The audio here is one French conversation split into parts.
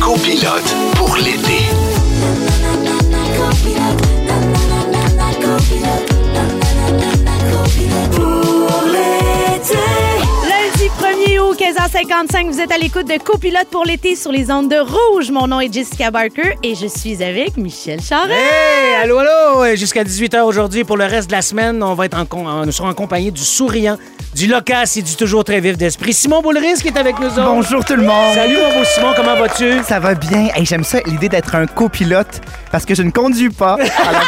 Copilote pour l'été. Lundi 1er août, 15h55, vous êtes à l'écoute de Copilote pour l'été sur les ondes de rouge. Mon nom est Jessica Barker et je suis avec Michel Charest. Hey, allô, allô! Euh, Jusqu'à 18h aujourd'hui, pour le reste de la semaine, on va être en, con- en- nous serons en compagnie du souriant, du loquace et du toujours très vif d'esprit. Simon Boulris qui est avec nous autres. Bonjour tout le monde. Salut mon beau Simon, comment vas-tu? Ça va bien. Hey, J'aime ça, l'idée d'être un copilote parce que je ne conduis pas. Alors,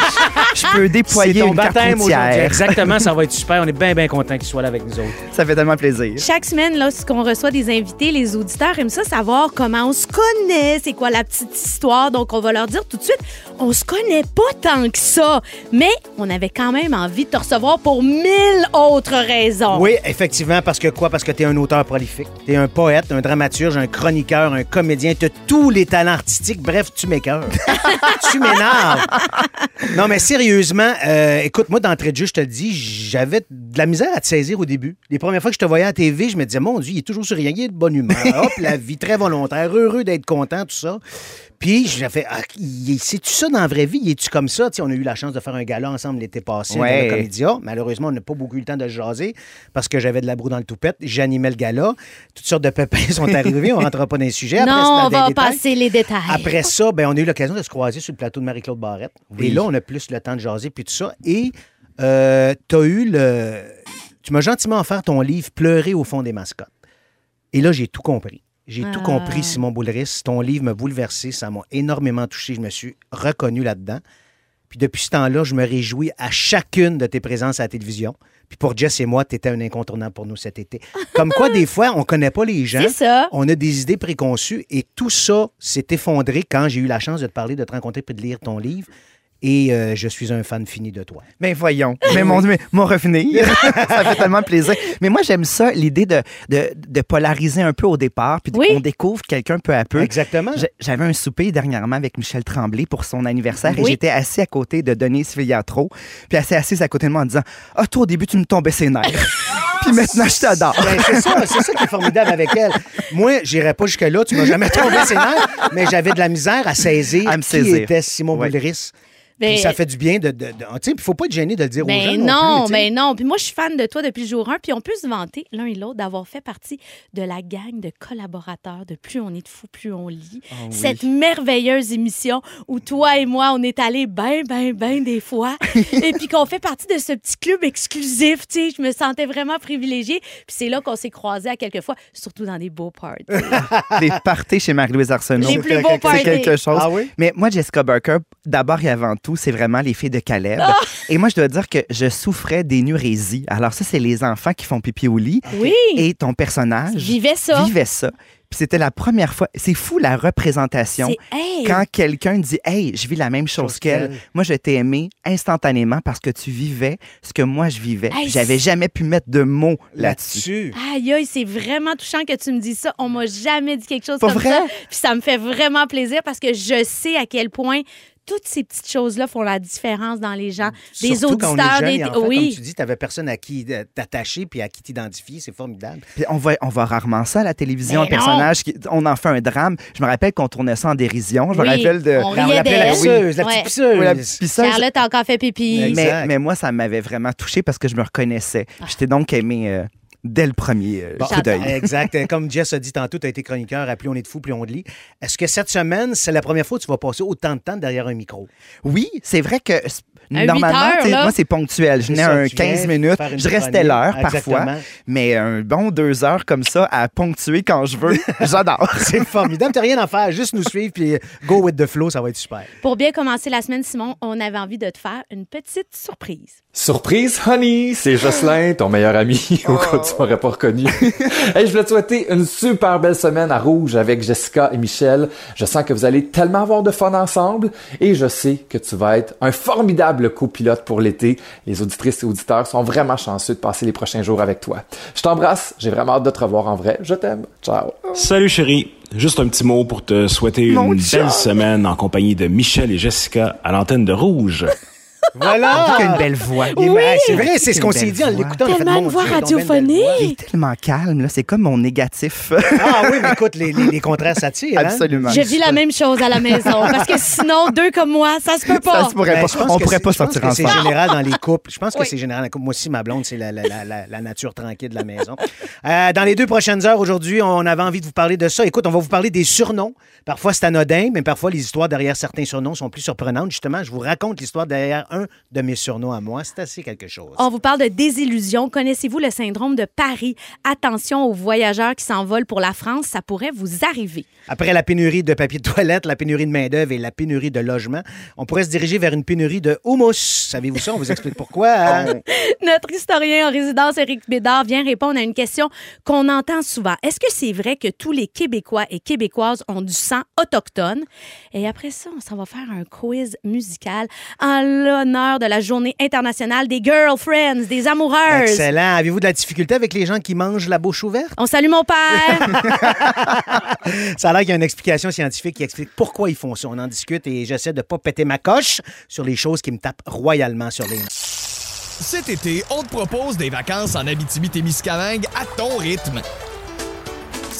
je, peux déployer ton une carte baptême aujourd'hui. Exactement, ça va être super. On est bien, bien content qu'il soit là avec nous autres. Ça fait tellement plaisir. Chaque semaine, lorsqu'on reçoit des invités, les auditeurs aiment ça savoir comment on se connaît, c'est quoi la petite histoire. Donc, on va leur dire tout de suite, on se connaît pas tant que ça, mais on avait quand même envie de te recevoir pour mille autres raisons. Oui, effectivement, parce que quoi? Parce que t'es un auteur prolifique. T'es un poète, un dramaturge, un chroniqueur, un comédien. T'as tous les talents artistiques. Bref, tu m'écœures. tu m'énerves. Non, mais sérieusement, euh, écoute, moi, d'entrée de jeu, je te le dis, j'avais de la misère à te saisir au début. Les premières fois que je te voyais à la TV, je me disais, mon Dieu, il est toujours souriant, il est de bonne humeur. Hop, la vie, très volontaire, heureux d'être content, tout ça. Puis, j'ai fait, ah, c'est-tu ça dans la vraie vie? Es-tu comme ça? On a eu la chance de faire un gala ensemble l'été passé Ouais. dans le Comédia. Malheureusement, on n'a pas beaucoup eu le temps de se jaser parce que j'avais de la broue dans le toupette. J'animais le gala. Toutes sortes de pépins sont arrivés. On ne rentrera pas dans les sujets. Après, non, on va détails. passer les détails. Après ça, ben, on a eu l'occasion de se croiser sur le plateau de Marie-Claude Barrette. Et là, on a plus le temps de jaser puis tout ça. Et tu as eu le. Tu m'as gentiment offert ton livre Pleurer au fond des mascottes. Et là, j'ai tout compris. J'ai tout Ah. compris, Simon Boulris. Ton livre m'a bouleversé. Ça m'a énormément touché. Je me suis reconnu là-dedans. Puis depuis ce temps-là, je me réjouis à chacune de tes présences à la télévision. Puis pour Jess et moi, tu étais un incontournable pour nous cet été. Comme quoi, des fois, on connaît pas les gens. C'est ça. On a des idées préconçues et tout ça s'est effondré quand j'ai eu la chance de te parler, de te rencontrer puis de lire ton livre. Et euh, je suis un fan fini de toi. Ben voyons. Mais mon Dieu, mon revenir. ça fait tellement plaisir. Mais moi, j'aime ça, l'idée de, de, de polariser un peu au départ, puis Oui. qu'on découvre quelqu'un peu à peu. Exactement. J'avais un souper dernièrement avec Michel Tremblay pour son anniversaire et Oui. j'étais assis à côté de Denise Filiatro, puis assez assise à côté de moi en disant Ah, toi, au début, tu me tombais ses nerfs. puis maintenant, je t'adore. Ben, c'est ça, c'est ça qui est formidable avec elle. Moi, j'irais pas jusque-là, tu m'as jamais tombé ses nerfs, mais j'avais de la misère à saisir, À me qui saisir. était Simon. Boulris. Ben- Puis ça fait du bien de. de, de- tu sais, il faut pas être gêné de le dire aux gens. Ben non, non, plus, tu sais. ben non. Puis moi, je suis fan de toi depuis le jour 1. Puis on peut se vanter l'un et l'autre d'avoir fait partie de la gang de collaborateurs de Plus on est de fou, plus on lit. Ah Cette merveilleuse émission où toi et moi, on est allés ben, ben, ben des fois. et puis qu'on fait partie de ce petit club exclusif. Tu sais, je me sentais vraiment privilégiée. Puis c'est là qu'on s'est croisés à quelques fois, surtout dans des beaux parties. Des parties chez Marie-Louise Arsenault. Les plus beaux C'est parties. quelque chose. Ah oui? Mais moi, Jessica Barker, d'abord et avant tout, c'est vraiment les filles de Caleb. Ah! Et moi, je dois dire que je souffrais d'énurésie. Alors ça, c'est les enfants qui font pipi au lit. Oui. Et ton personnage Vivais ça. vivait ça. Puis c'était la première fois. C'est fou la représentation. C'est hey. Quand quelqu'un dit Hey, je vis la même chose Chose qu'elle, moi je t'ai aimé instantanément parce que tu vivais ce que moi je vivais. Hey, J'avais jamais pu mettre de mots là-dessus. Aïe, aïe, c'est vraiment touchant que tu me dises ça. On m'a jamais dit quelque chose Pas comme vrai? ça. Puis ça me fait vraiment plaisir parce que je sais à quel point toutes ces petites choses-là font la différence dans les gens. Des Surtout quand on est auditeurs, jeune des. enfant, Comme oui. tu dis, tu n'avais personne à qui euh, t'attacher puis à qui t'identifier. C'est formidable. Puis on voit, on voit rarement ça à la télévision, Mais un personnage qui, on en fait un drame. Je me rappelle qu'on tournait ça en dérision. Je me Oui, rappelle de. on Là, on riait l'appelait la pisseuse, la petite pisseuse. Oui, la pisseuse. Charlotte a encore fait pipi. Mais, mais moi, ça m'avait vraiment touché parce que je me reconnaissais. J'étais donc aimé euh, dès le premier euh, Bon, coup d'œil. Exact. Comme Jess a dit tantôt, tu as été chroniqueur à Plus on est de fou, plus on lit. Est-ce que cette semaine, c'est la première fois que tu vas passer autant de temps derrière un micro? Oui, c'est vrai que normalement, heures, moi, c'est ponctuel. Je venais ça, un tu viens 15 minutes, je restais l'heure parfois, mais un bon deux heures comme ça à ponctuer quand je veux, j'adore. C'est formidable. T'as rien à faire. Juste nous suivre puis go with the flow, ça va être super. Pour bien commencer la semaine, Simon, on avait envie de te faire une petite surprise. Surprise, honey! C'est Jocelyn, ton meilleur ami au Oh. tu m'aurais pas reconnu. hey, je voulais te souhaiter une super belle semaine à Rouge avec Jessica et Michel. Je sens que vous allez tellement avoir de fun ensemble et je sais que tu vas être un formidable copilote pour l'été. Les auditrices et auditeurs sont vraiment chanceux de passer les prochains jours avec toi. Je t'embrasse. J'ai vraiment hâte de te revoir en vrai. Je t'aime. Ciao. Salut chérie. Juste un petit mot pour te souhaiter Mon une Dieu. belle semaine en compagnie de Michel et Jessica à l'antenne de Rouge. Voilà! Il a une belle voix. Ben, C'est vrai, c'est ce qu'on s'est dit en l'écoutant. on a fait, Tellement mon une voix radiophonique. voix. Il est tellement calme, là. C'est comme mon négatif. Ah oui, mais écoute, les, les, les contraires s'attirent. hein? Absolument. Je vis la même chose à la maison. Parce que sinon, deux comme moi, ça se peut pas. Ça se pourrait Ben, pas. On pourrait pas sortir que C'est ensemble. général dans les couples. Je pense que Oui. c'est général dans les couples. Moi aussi, ma blonde, c'est la, la, la, la- la nature tranquille de la maison. Euh, dans les deux prochaines heures, aujourd'hui, on avait envie de vous parler de ça. Écoute, on va vous parler des surnoms. Parfois, c'est anodin, mais parfois, les histoires derrière certains surnoms sont plus surprenantes. Justement, je vous raconte l'histoire derrière un de mes surnoms à moi. C'est assez quelque chose. On vous parle de désillusion. Connaissez-vous le syndrome de Paris? Attention aux voyageurs qui s'envolent pour la France, ça pourrait vous arriver. Après la pénurie de papier de toilette, la pénurie de main-d'œuvre et la pénurie de logement, on pourrait se diriger vers une pénurie de houmous. Savez-vous ça? On vous explique pourquoi. hein? Notre historien en résidence, Éric Bédard, vient répondre à une question qu'on entend souvent. Est-ce que c'est vrai que tous les Québécois et Québécoises ont du sang autochtone? Et après ça, on s'en va faire un quiz musical en l'honneur de la Journée internationale des girlfriends, des amoureuses. Excellent. Avez-vous de la difficulté avec les gens qui mangent la bouche ouverte? On salue mon père. Ça a l'air qu'il y a une explication scientifique qui explique pourquoi ils font ça. On en discute et j'essaie de pas péter ma coche sur les choses qui me tapent royalement sur les mains. Cet été, on te propose des vacances en Abitibi-Témiscamingue à ton rythme.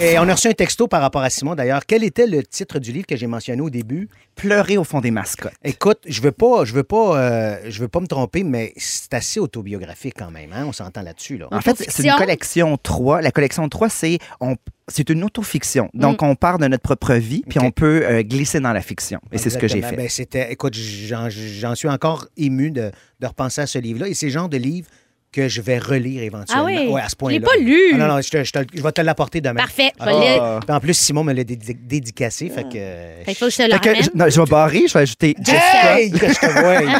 Et on a reçu un texto par rapport à Simon d'ailleurs. Quel était le titre du livre que j'ai mentionné au début? Pleurer au fond des mascottes. Écoute, je veux pas, je veux pas, euh, je veux pas me tromper, mais c'est assez autobiographique quand même. Hein? On s'entend là-dessus. Là. En fait, c'est une Autofiction? collection 3. La collection 3, c'est on- c'est une autofiction. Donc, on part de notre propre vie, puis on peut euh, glisser dans la fiction. Et c'est ce que j'ai fait. Ben, c'était, écoute, j'en, j'en suis encore ému de, de repenser à ce livre-là. Et c'est le genre de livre que je vais relire éventuellement. Ah oui? Ouais, à ce Je point-là. l'ai pas lu. Ah non, non, je, te- je te- je vais te l'apporter demain. Parfait, je Ah. En plus, Simon me l'a dédi- dédicacé. Fait que. Fait qu'il faut que je te le Fait ramène. je, non, je vais barrer, je vais ajouter Jessica. Hey, je te voie.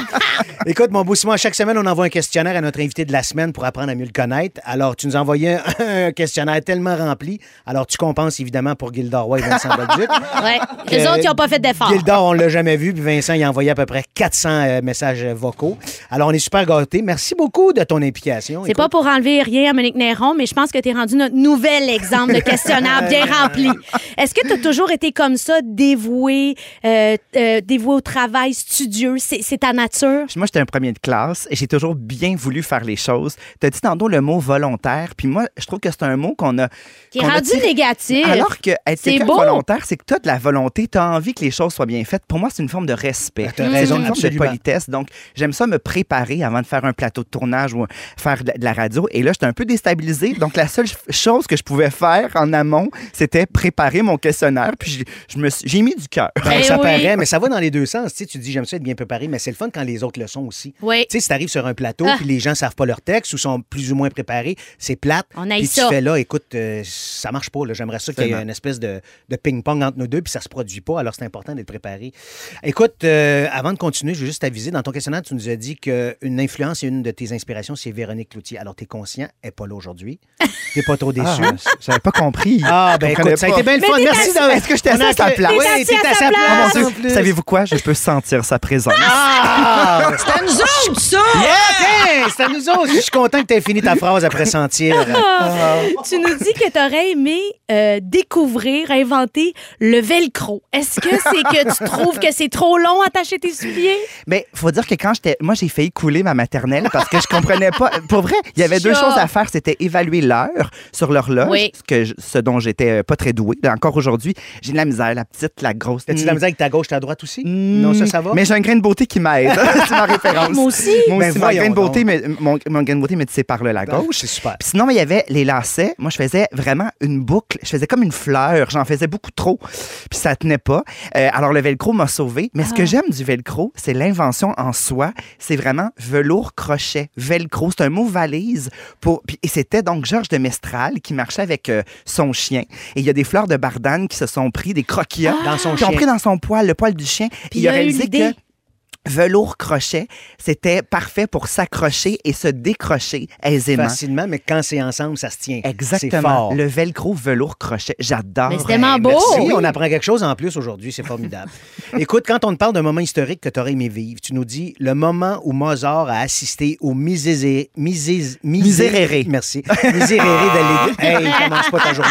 Écoute, mon beau Simon, chaque semaine, on envoie un questionnaire à notre invité de la semaine pour apprendre à mieux le connaître. Alors, tu nous envoyé un, un questionnaire tellement rempli. Alors, tu compenses évidemment pour Gildor Roy et Vincent Bolduc. Que Les autres, ils n'ont pas fait d'effort. Gildor, on l'a jamais vu. Puis Vincent, il a envoyé à peu près 400 euh, messages vocaux. Alors, on est super gâtés. Merci beaucoup de ton implication. C'est pas pour enlever rien à Monique Néron, mais je pense que tu es rendu notre nouvel exemple de questionnaire bien rempli. Est-ce que tu as toujours été comme ça, dévoué, euh, euh, dévoué au travail, studieux? C'est c'est ta nature? Moi, j'étais un premier de classe et j'ai toujours bien voulu faire les choses. Tu as dit tantôt le mot volontaire, puis moi, je trouve que c'est un mot qu'on a. Qui est rendu tiré- négatif. Alors que être volontaire, c'est que tu as de la volonté, tu as envie que les choses soient bien faites. Pour moi, c'est une forme de respect. Ben, raison, une forme de politesse. Donc, j'aime ça me préparer avant de faire un plateau de tournage ou faire de la radio. Et là, j'étais un peu déstabilisée. Donc, la seule chose que je pouvais faire en amont, c'était préparer mon questionnaire. Puis, j'ai mis du cœur. ben, Eh ça oui. paraît, mais ça va dans les deux sens. Tu, sais, tu dis, j'aime ça être bien préparé, mais c'est le fun quand les autres le sont aussi. Oui. Tu sais, si t'arrives sur un plateau Ah. puis les gens savent pas leur texte ou sont plus ou moins préparés, c'est plate. On haït Puis tu ça. fais là, écoute, euh, ça marche pas. J'aimerais ça qu'il y ait une espèce de, de ping-pong entre nous deux puis ça se produit pas. Alors c'est important d'être préparé. Écoute, euh, avant de continuer, je veux juste t'aviser. Dans ton questionnaire, tu nous as dit qu'une influence et une de tes inspirations, c'est Véronique Cloutier. Alors t'es conscient, elle n'est pas là aujourd'hui. T'es pas trop déçu. Ah, j'avais pas compris. Ah, ben écoute, ça a été bien le fun. Merci d'avoir- Est-ce que j'étais assis à sa place? Oui, t'es à sa place. Oh mon Dieu, savez-vous quoi? Je peux sentir sa présence. Ah! C'est à nous autres, ça! Yeah, OK, c'est à nous autres. Je suis content que tu aies fini ta phrase après sentir. Tu nous dis que tu aurais aimé euh, découvrir, inventer le velcro. Est-ce que c'est que tu trouves que c'est trop long attacher tes souliers? Mais faut dire que quand j'étais. Moi, j'ai failli couler ma maternelle parce que je comprenais pas. Pour vrai, il y avait deux choses à faire. C'était évaluer l'heure sur l'horloge, Oui. ce, que je- ce dont j'étais euh, pas très douée. Encore aujourd'hui, j'ai de la misère, la petite, la grosse. T'as-tu de la misère avec ta gauche, ta droite aussi? Mm. Non, ça, ça va? Mais j'ai un grain de beauté qui m'aide. c'est ma référence. Moi aussi. Moi Ben, aussi, voyons grain de beauté me, mon, mon gain de beauté me dit c'est par là la Ben, gauche. c'est super. Puis sinon, il y avait les lacets. Moi, je faisais vraiment une boucle. Je faisais comme une fleur. J'en faisais beaucoup trop. Puis ça tenait pas. Euh, alors, le velcro m'a sauvé. Mais ce que j'aime du velcro, c'est l'invention en soi. C'est vraiment velours crochet. Velcro, c'est un mot valise. Pour... puis- et c'était donc Georges de Mestral qui marchait avec euh, son chien. Et il y a des fleurs de bardane qui se sont pris, des croquillons, Dans son qui ont chien. pris dans son poil, le poil du chien. Puis il a il a eu réalisé l'idée. que velours crochet, c'était parfait pour s'accrocher et se décrocher aisément. Facilement, mais quand c'est ensemble, ça se tient. Exactement. fort. Le velcro velours crochet. J'adore. Mais c'est tellement beau. Merci, on apprend quelque chose en plus aujourd'hui, c'est formidable. Écoute, quand on te parle d'un moment historique que tu aurais aimé vivre, tu nous dis le moment où Mozart a assisté au miséré... misé- misé- Miséréré. Merci. Miséréré d'Allegri. Hey, commence pas ta journée,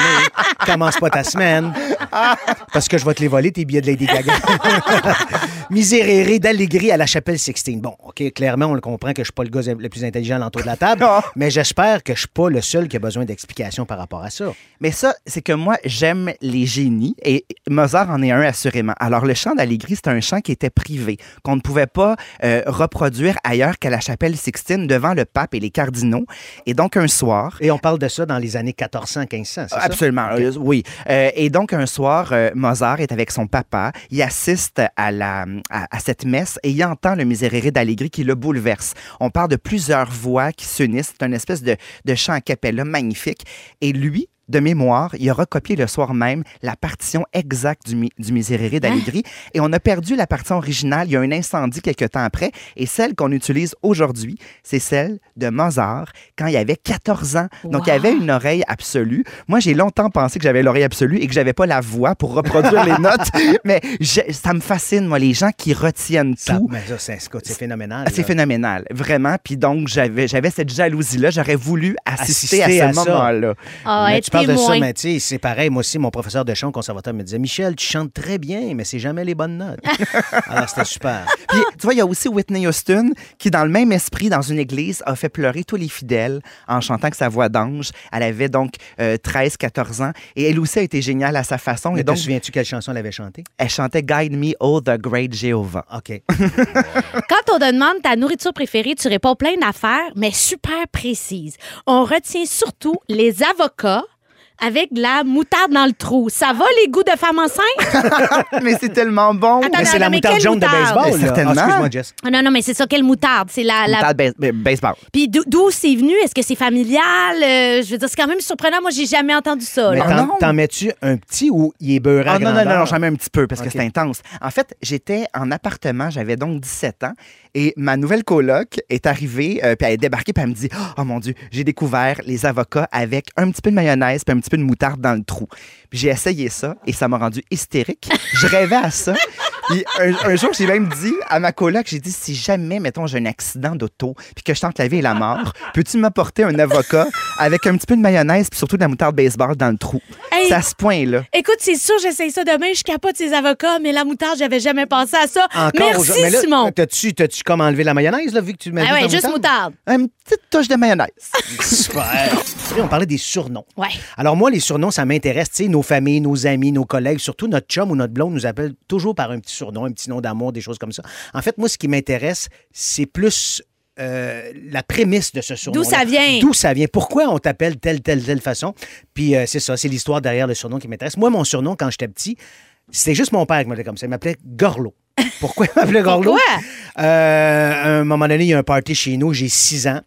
commence pas ta semaine. Parce que je vais te les voler, tes billets de Lady Gaga. Miséréré d'Allegri à la chapelle Sixtine. Bon, OK, clairement, on le comprend que je suis pas le gars le plus intelligent à l'entour de la table, mais j'espère que je suis pas le seul qui a besoin d'explications par rapport à ça. Mais ça, c'est que moi, j'aime les génies et Mozart en est un assurément. Alors, le chant d'Allegri, c'est un chant qui était privé, qu'on ne pouvait pas euh, reproduire ailleurs qu'à la chapelle Sixtine devant le pape et les cardinaux. Et donc, un soir, Et on parle de ça dans les années 1400, 1500, c'est ça? Absolument, euh, oui. Euh, et donc, un soir, euh, Mozart est avec son papa. Il assiste à, la, à, à cette messe et il entend le Miserere d'Allegri qui le bouleverse. On parle de plusieurs voix qui s'unissent. C'est une espèce de, de chant a cappella magnifique. Et lui, de mémoire, il a recopié le soir même la partition exacte du, mi- du Miserere d'Allegri. Et on a perdu la partition originale. Il y a un incendie quelques temps après. Et celle qu'on utilise aujourd'hui, c'est celle de Mozart quand il avait 14 ans. Donc, il Wow. avait une oreille absolue. Moi, j'ai longtemps pensé que j'avais l'oreille absolue et que j'avais pas la voix pour reproduire les notes. Mais je- ça me fascine, moi, les gens qui retiennent Ça- tout. mais ça, c'est phénoménal. Ah, C'est phénoménal, vraiment. Puis donc, j'avais, cette jalousie-là. J'aurais voulu assister, Assister à ce moment-là. Ah, De ça, mais tu sais, c'est pareil. Moi aussi, mon professeur de chant au conservatoire me disait Michel, tu chantes très bien, mais c'est jamais les bonnes notes. Alors, c'était super. Puis, tu vois, il y a aussi Whitney Houston qui, dans le même esprit, dans une église, a fait pleurer tous les fidèles en chantant avec sa voix d'ange. Elle avait donc 13-14 ans et elle aussi a été géniale à sa façon. Mais et te donc, souviens-tu quelle chanson elle avait chantée? elle chantait Guide Me, Oh the Great Jehovah. OK. Quand on te demande ta nourriture préférée, tu réponds plein d'affaires, mais super précises. On retient surtout les avocats avec de la moutarde dans le trou. Ça va, les goûts de femme enceinte? mais c'est tellement bon. Attends, Mais c'est la mais moutarde jaune de moutarde? baseball. Mais là. certainement. Ah, excuse-moi, Jess. Ah non, non, mais c'est ça, quelle moutarde? C'est la... la... Moutarde base- ba- baseball. Puis d'où- d'où c'est venu? Est-ce que c'est familial? Euh, je veux dire, c'est quand même surprenant. Moi, j'ai jamais entendu ça. Mais. Ah t'en, mets-tu un petit ou il est beurré à Ah non, non, non, non, j'en mets un petit peu parce que c'est intense. En fait, j'étais en appartement, j'avais donc 17 ans et ma nouvelle coloc est arrivée, euh, puis elle est débarquée, puis elle me dit Oh mon Dieu, j'ai découvert les avocats avec un petit peu de mayonnaise puis un petit peu de moutarde dans le trou. Puis j'ai essayé ça et ça m'a rendu hystérique. Je rêvais à ça. Puis un, un jour, j'ai même dit à ma coloc, j'ai dit si jamais, mettons, j'ai un accident d'auto puis que je tente la vie et la mort, peux-tu m'apporter un avocat avec un petit peu de mayonnaise puis surtout de la moutarde baseball dans le trou? Hey! C'est à ce point-là. Écoute, c'est sûr, j'essaye ça demain. Je capote ces avocats, mais la moutarde, j'avais jamais pensé à ça. Encore Merci. Mais là, Simon. T'as-tu, t'as-tu comme enlevé la mayonnaise, là, vu que tu m'as Ah dit ouais, ta juste moutarde. Une petite touche de mayonnaise. Super. On parlait des surnoms. Ouais. Alors moi, les surnoms, ça m'intéresse. Tu sais, nos familles, nos amis, nos collègues, surtout notre chum ou notre blonde nous appelle toujours par un petit surnom, un petit nom d'amour, des choses comme ça. En fait, moi, ce qui m'intéresse, c'est plus euh, la prémisse de ce surnom. D'où ça vient? D'où ça vient? Pourquoi on t'appelle telle, telle, telle façon? Puis euh, c'est ça, c'est l'histoire derrière le surnom qui m'intéresse. Moi, mon surnom, quand j'étais petit, c'était juste mon père qui m'appelait comme ça. Il m'appelait Gorlo. Pourquoi il m'appelait Gorlo? Pourquoi? Euh, à un moment donné, il y a un party chez nous, j'ai 6 ans.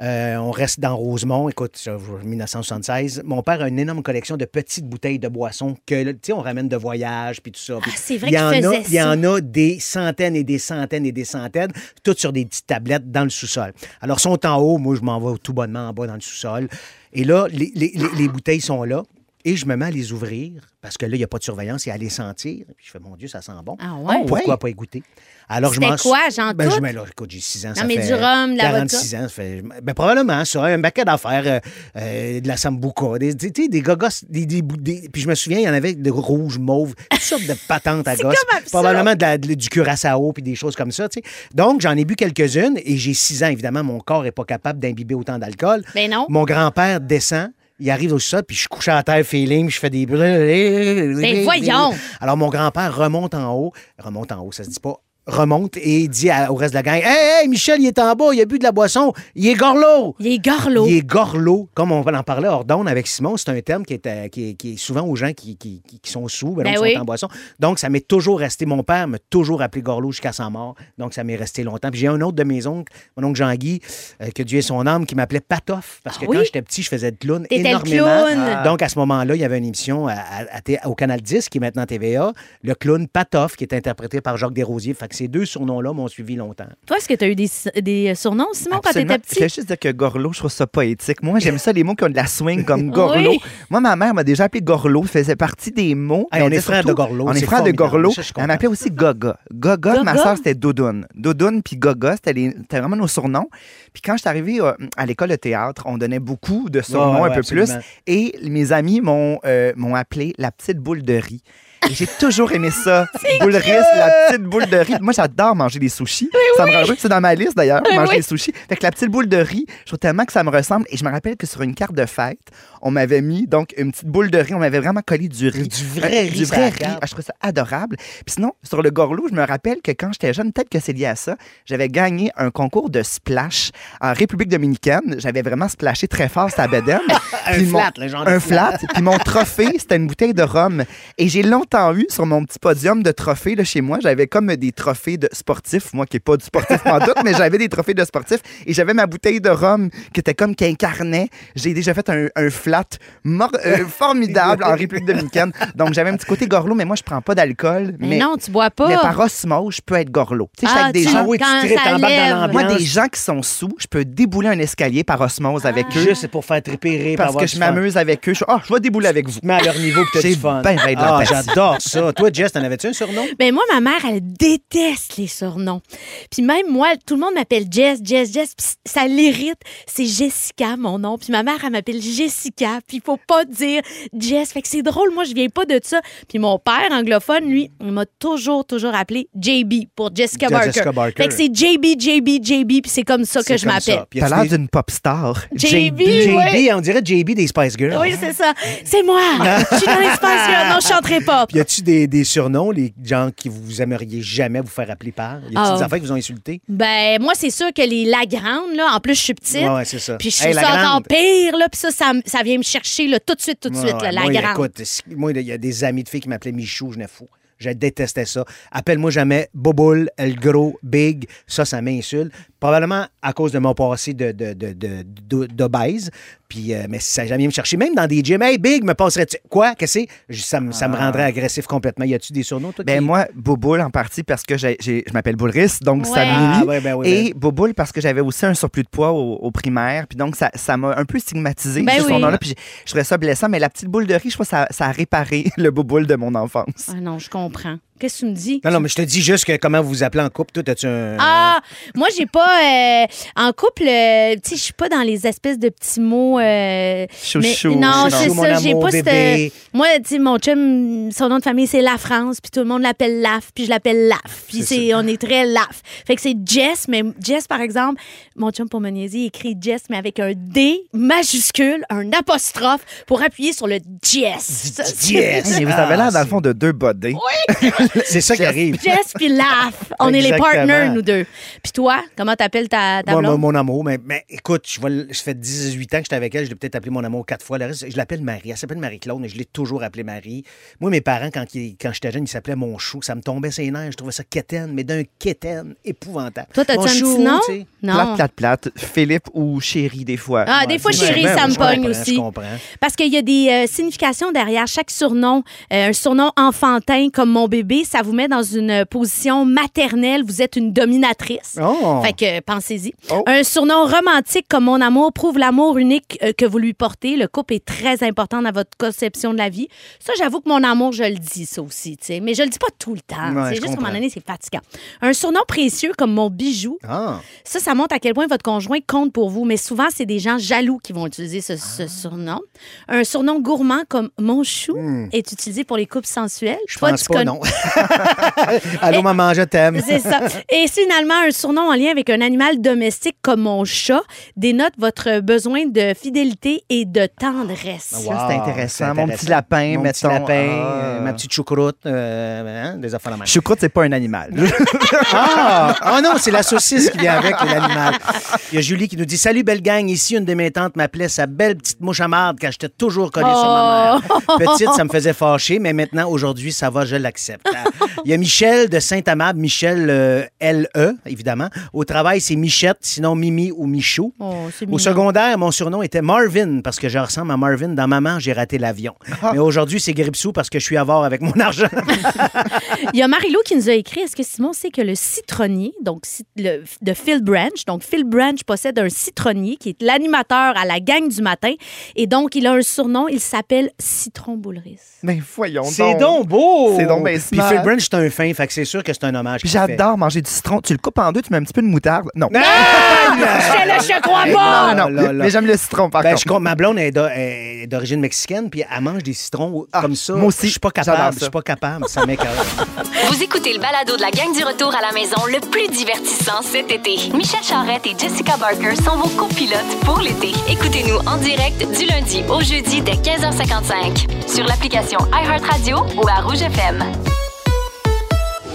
Euh, on reste dans Rosemont, écoute, ça, 1976. Mon père a une énorme collection de petites bouteilles de boissons que, tu sais, on ramène de voyage, puis tout ça. Ah, c'est vrai il y en a, Il y en a des centaines et des centaines et des centaines, toutes sur des petites tablettes dans le sous-sol. Alors, sont en haut, moi, je m'en vais tout bonnement en bas dans le sous-sol. Et là, les, les- les- les bouteilles sont là. Et je me mets à les ouvrir parce que là, il n'y a pas de surveillance et à les sentir. Puis je fais, mon Dieu, ça sent bon. Ah ouais? Pourquoi pas y goûter? Alors, je m'en quoi, genre ben, je mets là, écoute, j'ai 6 ans. ça mais fait du rhum, de la 46 ans. Ça fait, ben, probablement, ça. Un paquet d'affaires, euh, euh, de la sambuca, des, tu sais, des gogos, des, des, des- Puis je me souviens, il y en avait de rouge, mauve, toutes sortes de patentes à C'est gosses. Probablement de la- de- du curaçao puis des choses comme ça, tu sais. Donc, j'en ai bu quelques-unes et j'ai 6 ans. Évidemment, mon corps n'est pas capable d'imbiber autant d'alcool. Ben non. Mon grand-père descend. Il arrive au sol, puis je couche à terre, feeling, je fais des... Ben voyons! Alors, mon grand-père remonte en haut. Remonte en haut, ça se dit pas. Remonte et dit à- au reste de la gang Hey, hey, Michel, il est en bas, il a bu de la boisson, il est gorlot. Il est garlot. Il est gorlot. Comme on en parlait hors d'onde avec Simon, c'est un terme qui est, euh, qui est, qui est souvent aux gens qui, qui- qui- sont sous, ben, Ben donc, oui. sont en boisson. Donc, ça m'est toujours resté. Mon père m'a toujours appelé gorlot jusqu'à sa mort. Donc, ça m'est resté longtemps. Puis j'ai un autre de mes oncles, mon oncle Jean-Guy, euh, que Dieu ait son âme, qui m'appelle Patoff. Parce que Ah oui? quand j'étais petit, je faisais de clown le énormément. clown. Ah. Donc, à ce moment-là, il y avait une émission à- à- au Canal 10, qui est maintenant TVA, le clown Patoff, qui est interprété par Jacques Desrosiers. Fait que ces deux surnoms-là m'ont suivi longtemps. Toi, est-ce que tu as eu des, des surnoms, Simon, quand Absolument. t'étais Je petit? vais juste dire que Gorlo, je trouve ça poétique. Moi, j'aime ça, les mots qui ont de la swing, comme Gorlo. Oui. Moi, ma mère m'a déjà appelé Gorlo. Ça faisait partie des mots. Hey, on elle est frères de Gorlo, On est frères de. Gorlo. Je Elle m'appelait aussi Gaga. Gaga, ma soeur, c'était Doudoune. Doudoune puis Gaga, c'était vraiment nos surnoms. Puis quand je suis arrivée euh, à l'école de théâtre, on donnait beaucoup de surnoms Ouais, ouais, un peu absolument. plus. Et mes amis m'ont euh, m'ont appelé la petite boule de riz. Et J'ai toujours aimé ça. boule riz, la petite boule de riz. Moi, j'adore manger des sushis. ça me rend heureux. C'est dans ma liste d'ailleurs, Oui, manger oui. des sushis. Fait que la petite boule de riz, je trouve tellement que ça me ressemble. Et je me rappelle que sur une carte de fête, on m'avait mis donc une petite boule de riz. On m'avait vraiment collé du riz. Du vrai riz Du vrai riz. Ah, je trouve ça adorable. Puis sinon, sur le gorlot, je me rappelle que quand j'étais jeune, peut-être que c'est lié à ça, j'avais gagné un concours de splash en République dominicaine. J'avais vraiment splashé très fort sa bedaine. Un Puis mon- flat, le genre de un flat. flat. Puis mon trophée, c'était une bouteille de rhum. Et j'ai longtemps eu sur mon petit podium de trophées là, chez moi, j'avais comme des trophées de sportifs, moi qui n'ai pas du sportif en doute, mais j'avais des trophées de sportifs. Et j'avais ma bouteille de rhum qui était comme qui incarnait. J'ai déjà fait un, un flat mor- euh, formidable en République dominicaine. Donc j'avais un petit côté gorlot, mais moi je prends pas d'alcool. Mais, Mais, non, tu bois pas. mais par osmose, je peux être gorlot. Tu sais, je suis Ah, avec des tu- gens. Ah oui, tu dans l'ambiance. Moi, des gens qui sont sous, je peux débouler un escalier par osmose avec eux. Juste c'est pour faire triper, Parce avoir que je m'amuse avec eux. Je, ah, je vais débouler avec vous. Mets à leur niveau du fun. ben, ben de ah. J'adore ça. Toi, Jess, t'en avais-tu un surnom? Ben moi, ma mère, elle déteste les surnoms. Puis même moi, tout le monde m'appelle Jess, Jess, Jess. Puis ça l'irrite. C'est Jessica, mon nom. Puis ma mère, elle m'appelle Jessica. Puis il faut pas dire Jess. Fait que c'est drôle. Moi, je viens pas de ça. Puis mon père, anglophone, lui, il m'a toujours, toujours appelé JB pour Jessica Barker. Jessica Barker. Fait que c'est JB, JB, JB. Puis c'est comme ça que je m'appelle. T'as l'air d'une pop star. JB, JB, ouais. on dirait JB des Spice Girls. Oui, c'est ça. C'est moi. Je suis dans l'espace. Girl. Non, je chanterai pas. Puis y a-tu des, des surnoms, les gens qui vous aimeriez jamais vous faire appeler par? Y a-tu Ah. des affaires qui vous ont insulté? Ben, moi, c'est sûr que les Lagrandes, là, en plus, je suis petite. Ouais, ouais, c'est ça. Puis je Hey, la ça encore grande. pire, là. Puis ça, ça, ça vient me chercher, là, tout de suite, tout de Ouais, suite, là, la moi, grande. Écoute, moi, il y a des amis de filles qui m'appelaient Michou, je n'ai fou. Je détestais ça. Appelle-moi jamais Boboule, El Gros, Big. Ça, ça m'insulte. Probablement à cause de mon passé de, de, de, de- de- d'obèse. Puis, euh, mais ça n'a jamais me chercher. Même dans des gyms. Hey, Big, me passerais-tu? Quoi? Qu'est-ce que c'est? Ça, me- ça me rendrait agressif complètement. Y a-tu des surnoms, toi? Ben qui- moi, Bouboule en partie parce que j'ai, j'ai- je m'appelle Boulris, donc ça Ouais. Ah, lie. ouais, ben oui, Et Bouboule parce que j'avais aussi un surplus de poids au, au primaire, puis donc ça, ça m'a un peu stigmatisé Ben ce oui. surnom-là, puis je trouvais ça blessant, mais la petite boule de riz, je crois que ça, ça a réparé le Bouboule de mon enfance. Ah non, je comprends. Qu'est-ce que tu me dis? Non, non, mais je te dis juste que comment vous vous appelez en couple. Toi, as-tu un. Ah, moi, j'ai pas. euh, en couple, euh, tu sais, je suis pas dans les espèces de petits mots. euh, Chouchou. mais- non, chouchou, c'est mon ça. J'ai amour, pas cette. bébé. Moi, tu sais, mon chum, son nom de famille, c'est La France, puis tout le monde l'appelle Laf, puis je l'appelle Laf. Puis C'est c'est, on est très Laf. Fait que c'est Jess, mais Jess, par exemple, mon chum pour me niaiser, il écrit Jess, mais avec un D majuscule, un apostrophe pour appuyer sur le Jess. Ça, c'est- Jess. Mais vous avez l'air, dans le fond, de deux bodés. C'est ça qui arrive. Jess puis Laf. On est les partners, nous deux. Puis toi, comment t'appelles ta, ta Moi, blonde? mon, amour, mais, mais écoute, je, vais le- je fais 18 ans que j'étais avec elle, je l'ai peut-être appelé mon amour quatre fois. Le reste, je l'appelle Marie. Elle s'appelle Marie-Claude, mais je l'ai toujours appelée Marie. Moi, mes parents, quand, ils- quand j'étais jeune, ils s'appelaient mon chou. Ça me tombait ses nerfs. Je trouvais ça quétaine, mais d'un quétaine épouvantable. Toi, t'as-tu un chou, petit nom? tu sais. Non. Plate, plate, plate. Philippe ou chéri, des fois. Ah, des fois, chérie, ça me pogne aussi. Je comprends. Parce qu'il y a des euh, significations derrière chaque surnom. Euh, un surnom enfantin comme mon bébé, ça vous met dans une position maternelle. Vous êtes une dominatrice. Oh. Fait que pensez-y. Oh. Un surnom romantique comme mon amour prouve l'amour unique euh, que vous lui portez. Le couple est très important dans votre conception de la vie. Ça, j'avoue que mon amour, je le dis, ça aussi. Mais je le dis pas tout le temps. Ouais, c'est juste qu'à un moment donné, c'est fatigant. Un surnom précieux comme mon bijou, Ah. ça, ça montre à quel point votre conjoint compte pour vous. Mais souvent, c'est des gens jaloux qui vont utiliser ce, Ah. ce surnom. Un surnom gourmand comme mon chou est utilisé pour les couples sensuels. Je Toi, pense pas, connais- non. Allô, maman, je t'aime. C'est ça. Et finalement, un surnom en lien avec un animal domestique comme mon chat dénote votre besoin de fidélité et de tendresse. Wow, Ça, c'est intéressant. Mon petit lapin, Mon mettons. petit lapin, Ah. euh, ma petite choucroute, euh, hein, des affaires de même. Choucroute, c'est pas un animal. Ah! Ah non, c'est la saucisse qui vient avec l'animal. Il y a Julie qui nous dit Salut, belle gang. Ici, une de mes tantes m'appelait sa belle petite mouche à marde quand j'étais toujours collé sur ma mère. Petite, ça me faisait fâcher, mais maintenant, aujourd'hui, ça va, je l'accepte. Il y a Michel de Saint-Amable, Michel euh, L.E., évidemment. Au travail, c'est Michette, sinon Mimi ou Michou. Oh, Au secondaire, mon surnom était Marvin parce que je ressemble à Marvin. Dans Maman, j'ai raté l'avion. Mais aujourd'hui, c'est Gripsou parce que je suis avare avec mon argent. Il y a Marilou qui nous a écrit Est-ce que Simon sait que le citronnier, donc le- de Phil Branch, donc Phil Branch possède un citronnier qui est l'animateur à la gang du matin et donc il a un surnom, il s'appelle Citron Boulris. Mais voyons C'est donc. donc beau! C'est donc bien smart. Phil Branch, c'est un fin, fait que c'est sûr que c'est un hommage. Puis qu'il fait. j'adore manger du citron. Tu le coupes en deux, tu mets un petit peu de moutarde. Non. Ah! Je le je crois pas! non, non, là, là. Mais j'aime le citron, par Ben, contre. je ma blonde est d'o- est d'origine mexicaine, puis elle mange des citrons Ah, comme ça. moi aussi, Je suis pas capable. Je suis pas capable. Ça m'écoeure. Vous écoutez le balado de la gang du retour à la maison le plus divertissant cet été. Michel Charrette et Jessica Barker sont vos copilotes pour l'été. Écoutez-nous en direct du lundi au jeudi dès 15h55 sur l'application iHeartRadio ou à Rouge FM.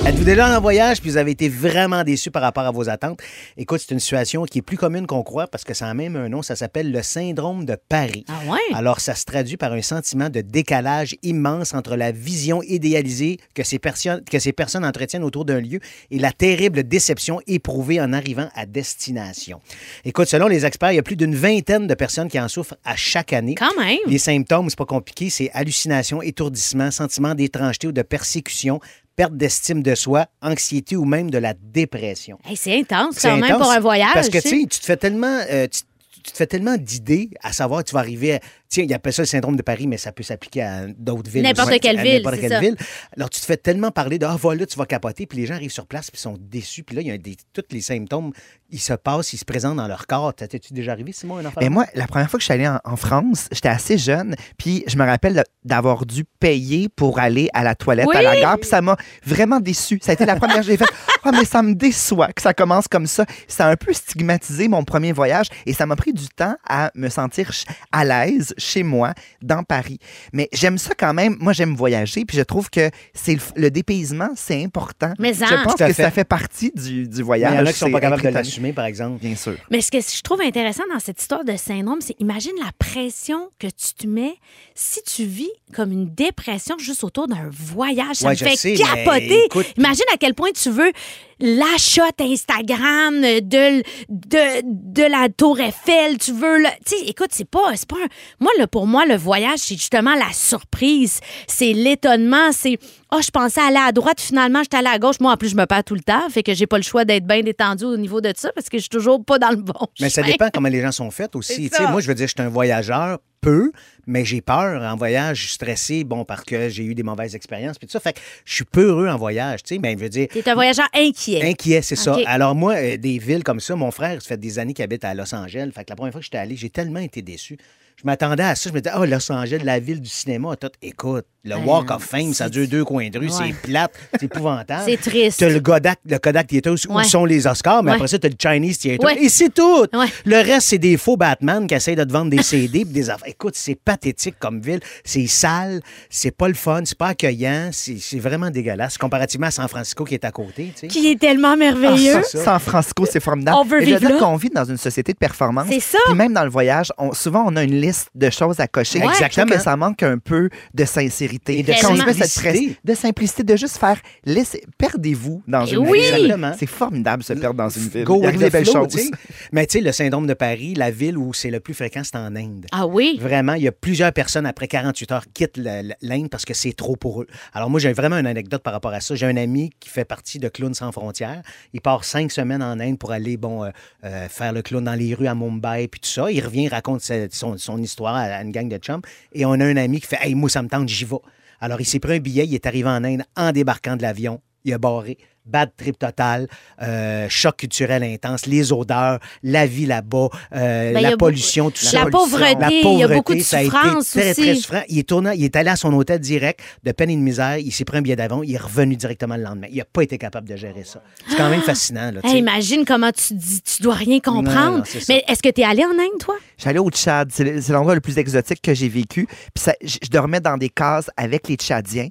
Êtes-vous déjà en voyage puis vous avez été vraiment déçu par rapport à vos attentes? Écoute, c'est une situation qui est plus commune qu'on croit parce que ça a même un nom. Ça s'appelle le syndrome de Paris. Ah ouais? Alors, ça se traduit par un sentiment de décalage immense entre la vision idéalisée que ces, personnes, que ces personnes entretiennent autour d'un lieu et la terrible déception éprouvée en arrivant à destination. Écoute, selon les experts, il y a plus d'une vingtaine de personnes qui en souffrent à chaque année. Quand même! Les symptômes, c'est pas compliqué, c'est hallucination, étourdissement, sentiment d'étrangeté ou de persécution, perte d'estime de soi, anxiété ou même de la dépression. Hey, c'est intense C'est quand même intense, pour un voyage. Parce que tu tu sais, tu te fais tellement. euh, tu, tu te fais tellement d'idées à savoir que tu vas arriver à. Tiens, il appelle ça le syndrome de Paris, mais ça peut s'appliquer à d'autres villes. N'importe quelle ville, N'importe c'est quelle ça. ville. Alors, tu te fais tellement parler de Ah, voilà, tu vas capoter, puis les gens arrivent sur place, puis sont déçus, puis là, il y a des, tous les symptômes, ils se passent, ils se présentent dans leur corps. T'es-tu déjà arrivé, Simon, un enfant? Mais moi, la première fois que je suis allé en, en France, j'étais assez jeune, puis je me rappelle d'avoir dû payer pour aller à la toilette Oui! à la gare, puis ça m'a vraiment déçu. Ça a été la première que j'ai fait. Ah, mais ça me déçoit que ça commence comme ça. Ça a un peu stigmatisé mon premier voyage et ça m'a pris du temps à me sentir à l'aise chez moi, dans Paris. Mais j'aime ça quand même. Moi, j'aime voyager, puis je trouve que c'est le, dépaysement, c'est important. Mais je en- pense que fait. ça fait partie du, du Mais voyage. il y en a qui sont pas capables de l'assumer, par exemple. Bien sûr. Mais ce que je trouve intéressant dans cette histoire de syndrome, c'est imagine la pression que tu te mets si tu vis comme une dépression juste autour d'un voyage. Ça Ouais, me je fait sais, mais capoter. écoute- Imagine à quel point tu veux la shot Instagram de, de, de la Tour Eiffel. Tu veux. le- Tu sais, écoute, c'est pas, pas un- Moi, là, pour moi, le voyage, c'est justement la surprise. C'est l'étonnement. C'est. Oh, je pensais aller à droite, finalement, j'étais allée à gauche. Moi, en plus, je me perds tout le temps. Fait que j'ai pas le choix d'être bien détendu au niveau de ça parce que je suis toujours pas dans le bon. Mais ça dépend comment les gens sont faits aussi. Moi, je veux dire, je suis un voyageur peu, mais j'ai peur en voyage. Je suis stressé, bon, parce que j'ai eu des mauvaises expériences, puis tout ça. Fait que je suis peu heureux en voyage, tu sais, mais je veux dire... T'es un voyageur inquiet. Inquiet, c'est ça. Alors moi, euh, des villes comme ça, mon frère, ça fait des années qu'il habite à Los Angeles. Fait que la première fois que j'étais allé, j'ai tellement été déçu. Je m'attendais à ça. Je me disais, oh, Los Angeles, la ville du cinéma. Tout. Écoute, le Ben, Walk of Fame, ça dure deux coins de rue, Ouais. c'est plate, c'est épouvantable. C'est triste. T'as le Kodak, le Kodak Theater où Ouais. sont les Oscars, mais Ouais. après ça, t'as le Chinese Theater. Ouais. Et c'est tout. Ouais. Le reste, c'est des faux Batman qui essayent de te vendre des CD pis des affaires. Écoute, c'est pathétique comme ville. C'est sale, c'est pas le fun, c'est pas accueillant, c'est c'est vraiment dégueulasse comparativement à San Francisco qui est à côté. tu sais. Qui est tellement merveilleux. Ah, ça. San Francisco, c'est formidable. On veut Et je veux vivre dire là. qu'on vit dans une société de performance. C'est ça. Puis même dans le voyage, on- souvent, on a une liste de choses à cocher. Exactement. que ça manque un peu de sincérité. Et de simplicité. de simplicité, de juste faire, laissez, perdez-vous dans Eh une oui. ville. C'est formidable de se perdre dans une ville. Go Il arrive des belles flow, choses. Mais tu sais, le syndrome de Paris, la ville où c'est le plus fréquent, c'est en Inde. Ah oui? Vraiment, il y a plusieurs personnes après 48 heures quittent l'Inde parce que c'est trop pour eux. Alors moi, j'ai vraiment une anecdote par rapport à ça. J'ai un ami qui fait partie de Clowns sans frontières. Il part cinq semaines en Inde pour aller bon euh, euh, faire le clown dans les rues à Mumbai puis tout ça. Il revient, il raconte sa- son, son histoire à une gang de chums. Et on a un ami qui fait Hey, moi, ça me tente, j'y vais. Alors il s'est pris un billet, il est arrivé en Inde en débarquant de l'avion. Il a barré bad trip total, euh, choc culturel intense, les odeurs, la vie là-bas, euh, Ben, la beaucoup- pollution, tout ça. la pauvreté, La il y a pauvreté, beaucoup de ça a été souffrance très, aussi. très souffrant. Il est, tourné, il est allé à son hôtel direct, de peine et de misère, il s'est pris un billet d'avion, il est revenu directement le lendemain. Il n'a pas été capable de gérer ça. C'est quand même fascinant. Là, Hey, imagine comment tu dis, tu dois rien comprendre. non. Mais est-ce que tu es allé en Inde, toi? J'allais au Tchad. C'est le- c'est l'endroit le plus exotique que j'ai vécu. Puis ça- je dormais dans des cases avec les Tchadiens.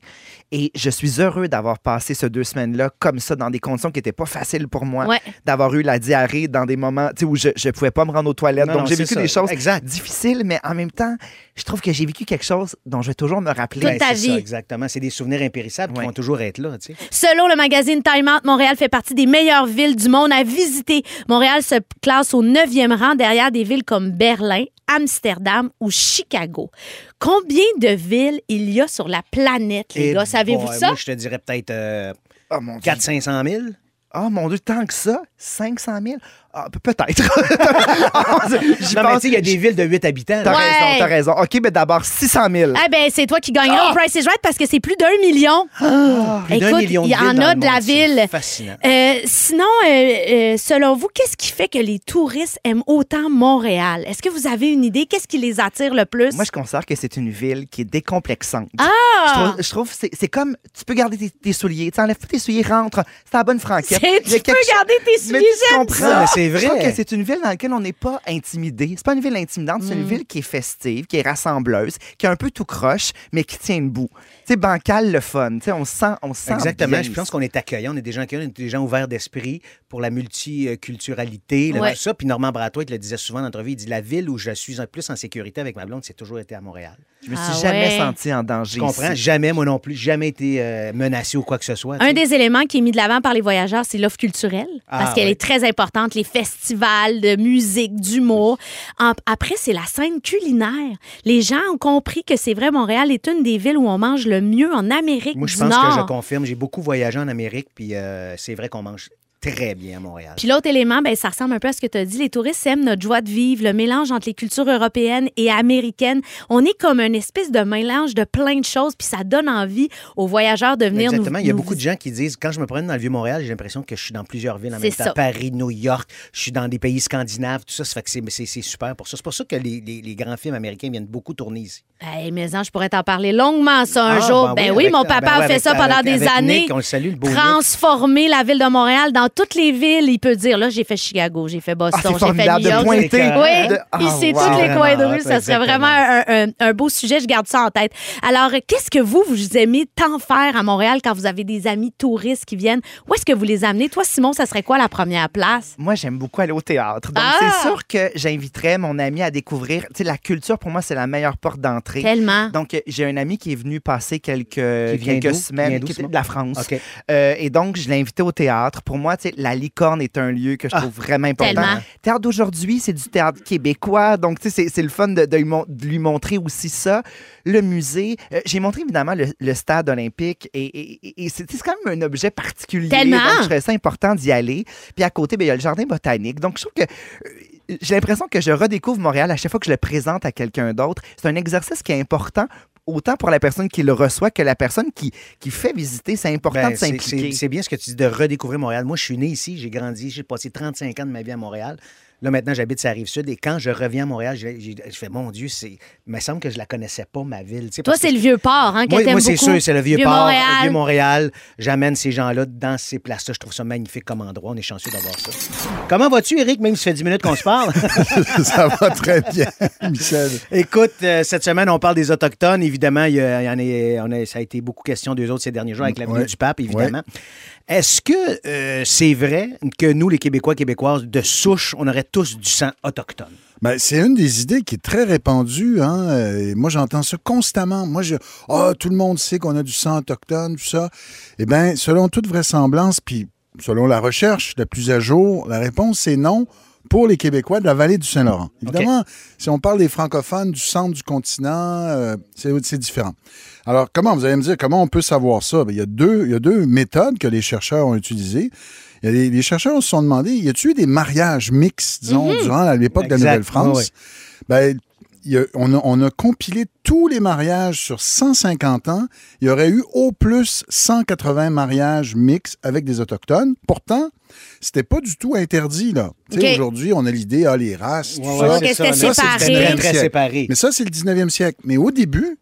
Et je suis heureux d'avoir passé ces deux semaines-là comme ça, dans des conditions qui n'étaient pas faciles pour moi. Ouais. D'avoir eu la diarrhée dans des moments où je ne pouvais pas me rendre aux toilettes. Non, Donc, j'ai vécu ça. des choses Exact. difficiles, mais en même temps, je trouve que j'ai vécu quelque chose dont je vais toujours me rappeler. Toute ta Ben, c'est ça, vie. exactement. C'est des souvenirs impérissables qui Ouais. vont toujours être là. tu sais. Selon le magazine Time Out, Montréal fait partie des meilleures villes du monde à visiter. Montréal se classe au 9e rang derrière des villes comme Berlin, Amsterdam ou Chicago. Combien de villes il y a sur la planète, les Et gars? Savez-vous ça? Moi, je te dirais peut-être euh, Oh mon Dieu. 400-500 000. Oh mon Dieu, tant que ça? 500 000? Ah, pe- peut-être. J'y Non, mais tu pense. sais, il y a des villes de 8 habitants. T'as. Ouais. raison, t'as raison. OK, mais d'abord, 600 000. Ah ben, c'est toi qui gagneras au Price is Right parce que c'est plus d'un million. Plus d'un Écoute, million de il y en a le de la ville. Fascinant. Euh, sinon, euh, euh, selon vous, qu'est-ce qui fait que les touristes aiment autant Montréal? Est-ce que vous avez une idée? Qu'est-ce qui les attire le plus? Moi, je considère que c'est une ville qui est décomplexante. Ah! Je trouve, que c'est, comme, tu peux garder tes, tes souliers. Tu enlèves tes souliers, rentre. C'est la bonne franquette. Tu peux chose- garder tes Mais souliers, tu j'aime comprends. ça. Mais c'est Je trouve vrai. que c'est une ville dans laquelle on n'est pas intimidé. C'est pas une ville intimidante, Mm. c'est une ville qui est festive, qui est rassembleuse, qui est un peu tout croche, mais qui tient debout. Sais, bancal, le fun. Tu sais, on se sent, on se sent Exactement. bien Je pense qu'on est accueillant. On est des gens accueillants, on est des gens ouverts d'esprit pour la multiculturalité, là, Ouais. tout ça. Puis Normand Bratois, il le disait souvent dans l'entrevue, il dit la ville où je suis un- plus en sécurité avec ma blonde, c'est toujours été à Montréal. Je me suis Ah jamais ouais. senti en danger Je comprends. ici. Jamais, moi non plus, jamais été euh, menacé ou quoi que ce soit. Un des éléments qui est mis de l'avant par les voyageurs, c'est l'offre culturelle, parce Ah, qu'elle ouais. est très importante, les festivals de musique, d'humour. En- Après, c'est la scène culinaire. Les gens ont compris que c'est vrai, Montréal est une des villes où on mange le mieux en Amérique Moi, je du pense Nord. que je confirme. J'ai beaucoup voyagé en Amérique, puis euh, c'est vrai qu'on mange très bien à Montréal. Puis l'autre élément, ben, ça ressemble un peu à ce que tu as dit. Les touristes aiment notre joie de vivre, le mélange entre les cultures européennes et américaines. On est comme une espèce de mélange de plein de choses, puis ça donne envie aux voyageurs de venir nous Exactement. Il y a beaucoup de gens qui disent, quand je me promène dans le Vieux-Montréal, j'ai l'impression que je suis dans plusieurs villes en C'est même temps. ça. Paris, New York, je suis dans des pays scandinaves, tout ça. Ça fait que c'est- super pour ça. C'est pour ça que les, les- les grands films américains viennent beaucoup tourner ici. Hey, mais hein, je pourrais t'en parler longuement, ça, un Ah, jour. Ben, oui, avec- mon papa ben oui, a fait avec- ça pendant avec- des années. Nick, on le salue, le beau Nick. Transformer la ville de Montréal dans toutes les villes. Il peut dire, là, j'ai fait Chicago, j'ai fait Ah, Boston, c'est j'ai fait New de York. pointer. Oui, De- Ah, il sait wow. tous les coins de rue. Ça serait vraiment un, un- un beau sujet. Je garde ça en tête. Alors, qu'est-ce que vous, vous aimez tant faire à Montréal quand vous avez des amis touristes qui viennent? Où est-ce que vous les amenez? Toi, Simon, ça serait quoi la première place? Moi, j'aime beaucoup aller au théâtre. Donc, Ah! c'est sûr que j'inviterais mon ami à découvrir. Tu sais, la culture, pour moi, c'est la meilleure porte d'entrée. Tellement. Donc, j'ai un ami qui est venu passer quelques, Qui vient quelques semaines, qui était de la France. Euh, et donc, je l'ai invité au théâtre. Pour moi, tu sais, la licorne est un lieu que je trouve vraiment important. Tellement. Théâtre d'aujourd'hui, c'est du théâtre québécois. Donc, tu sais, c'est- le fun de, de lui mon- de lui montrer aussi ça. Le musée. euh, j'ai montré évidemment le, le stade olympique et, et- et- et c'est quand même un objet particulier. Tellement. Donc, je trouvais ça important d'y aller. Puis à côté, ben, il y a le jardin botanique. Donc, je trouve que. euh, J'ai l'impression que je redécouvre Montréal à chaque fois que je le présente à quelqu'un d'autre. C'est un exercice qui est important autant pour la personne qui le reçoit que la personne qui, qui fait visiter. C'est important Ben, de c'est- s'impliquer. c'est bien ce que tu dis de redécouvrir Montréal. Moi, je suis né ici, j'ai grandi, j'ai passé 35 ans de ma vie à Montréal. Là, maintenant, j'habite sur la Rive-Sud et quand je reviens à Montréal, j'ai- je fais, mon Dieu, c'est... il me semble que je la connaissais pas, ma ville. tu sais, Toi, que c'est le vieux port, hein, que Moi, moi, c'est sûr, c'est le vieux, port, Montréal. le vieux Montréal. J'amène ces gens-là dans ces places-là. Je trouve ça magnifique comme endroit. On est chanceux d'avoir ça. Comment vas-tu, Eric, même si ça fait 10 minutes qu'on se parle? Ça va très bien, Michel. Écoute, euh, cette semaine, on parle des Autochtones. Évidemment, il y a- il y en est- on a- ça a été beaucoup question d'eux autres ces derniers jours avec la venue Ouais. du pape, évidemment. Est-ce que euh, c'est vrai que nous, les Québécois, Québécoises, de souche, on aurait tous du sang autochtone? Ben, c'est une des idées qui est très répandue. Hein? euh, et moi, j'entends ça constamment. Moi, je, ah, tout le monde sait qu'on a du sang autochtone, tout ça. Eh bien, selon toute vraisemblance, puis selon la recherche la plus à jour, la réponse, c'est non pour les Québécois de la vallée du Saint-Laurent. Évidemment, si on parle des francophones du centre du continent, euh, c'est différent. Alors, comment, vous allez me dire, comment on peut savoir ça? Ben, il, y a deux, il y a deux méthodes que les chercheurs ont utilisées. Il y a des, les chercheurs se sont demandé, y a-t-il eu des mariages mixtes, disons, durant la- l'époque de la. Nouvelle-France? Ouais. Ben, il y a- on, a, on a compilé tous les mariages sur 150 ans. Il y aurait eu au plus 180 mariages mixtes avec des Autochtones. Pourtant, c'était pas du tout interdit, là. Aujourd'hui, on a l'idée, ah, les races, tout Ouais, ça. ouais, ça. Ça, c'est séparé. le Très, 19e très siècle. séparé. Mais ça, c'est le 19e siècle. Mais au début,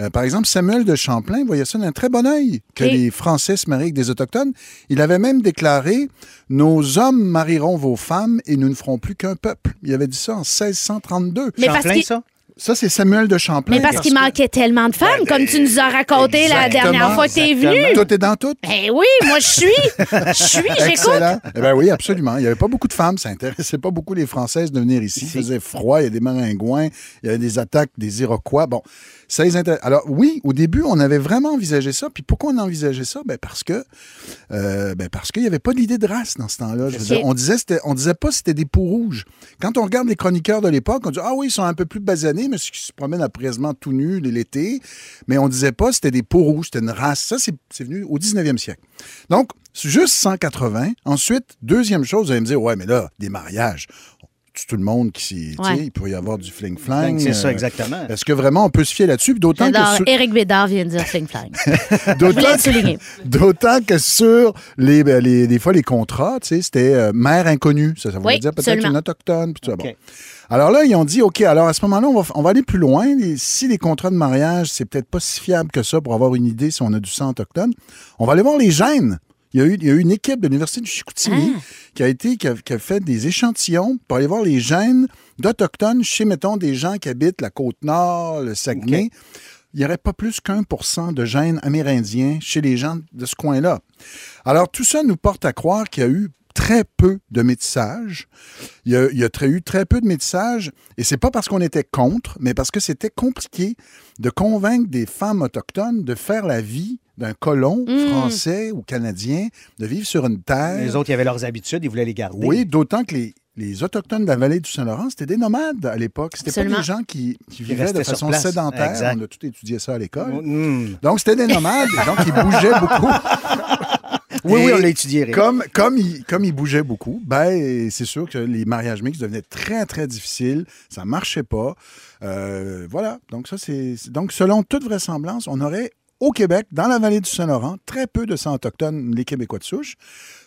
euh, par exemple, Samuel de Champlain voyait ça d'un très bon œil, que les Français se marient avec des Autochtones. Il avait même déclaré « Nos hommes marieront vos femmes et nous ne ferons plus qu'un peuple ». Il avait dit ça en 1632. Mais parce Champlain, qu'il- ça? Ça, c'est Samuel de Champlain. Mais parce qu'il que- manquait tellement de femmes, comme tu nous as raconté la dernière fois que t'es venu. Tout est dans tout. Ben oui, moi je suis. Je suis, j'écoute. Eh ben oui, absolument. Il n'y avait pas beaucoup de femmes. Ça intéressait pas beaucoup les Françaises de venir ici. Il faisait froid, il y a des maringouins, il y avait des attaques des Iroquois. Bon, ça les intéresse. Alors oui, au début, on avait vraiment envisagé ça. Puis pourquoi on envisageait ça? Ben parce que euh, ben parce qu'il n'y avait pas d'idée de race dans ce temps-là. On disait c'était- on disait pas que c'était des peaux rouges. Quand on regarde les chroniqueurs de l'époque, on dit ah oui, ils sont un peu plus basanés, mais ils se promènent quasiment tout nus l'été. Mais on disait pas c'était des peaux rouges, c'était une race. Ça, c'est c'est venu au 19e siècle. Donc, c'est juste 180. Ensuite, deuxième chose, vous allez me dire, ouais, mais là, des mariages. Tout le monde qui s'y. tu sais, Ouais. Il pourrait y avoir du fling-flang. C'est ça, euh, exactement. Est-ce que vraiment on peut se fier là-dessus? D'autant que, sur- Éric Bédard vient de dire fling flang. Je d'autant que- souligner. D'autant que sur les, ben, les- des fois les contrats, tu sais, c'était euh, mère inconnue. Ça, ça voulait Oui, dire peut-être une autochtone. puis tout ça. OK. Bon. Alors là, ils ont dit, OK, alors à ce moment-là, on va, on va aller plus loin. Les- si les contrats de mariage, c'est peut-être pas si fiable que ça pour avoir une idée si on a du sang autochtone, on va aller voir les gènes. Il y a eu, il y a eu une équipe de l'Université du Chicoutimi qui a été qui a, qui a fait des échantillons pour aller voir les gènes d'Autochtones chez, mettons, des gens qui habitent la Côte-Nord, le Saguenay. Il n'y aurait pas plus qu'un pour cent de gènes amérindiens chez les gens de ce coin-là. Alors, tout ça nous porte à croire qu'il y a eu très peu de métissage. Il y a, il y a très- eu très peu de métissage, et c'est pas parce qu'on était contre, mais parce que c'était compliqué de convaincre des femmes autochtones de faire la vie d'un colon français ou canadien, de vivre sur une terre. Les autres, il y avait leurs habitudes, ils voulaient les garder. Oui, d'autant que les, les Autochtones de la vallée du Saint-Laurent, c'était des nomades à l'époque. C'était pas des gens qui, qui vivaient de façon sédentaire. Exact. On a tout étudié ça à l'école. Mm. Donc, c'était des nomades, donc ils bougeaient beaucoup. Oui, on l'a étudié. Comme, comme, ils, comme ils bougeaient beaucoup, ben, c'est sûr que les mariages mixtes devenaient très, très difficiles. Ça marchait pas. Euh, voilà. Donc, ça, c'est- Donc, selon toute vraisemblance, on aurait au Québec, dans la vallée du Saint-Laurent, très peu de sang autochtones, les Québécois de souche.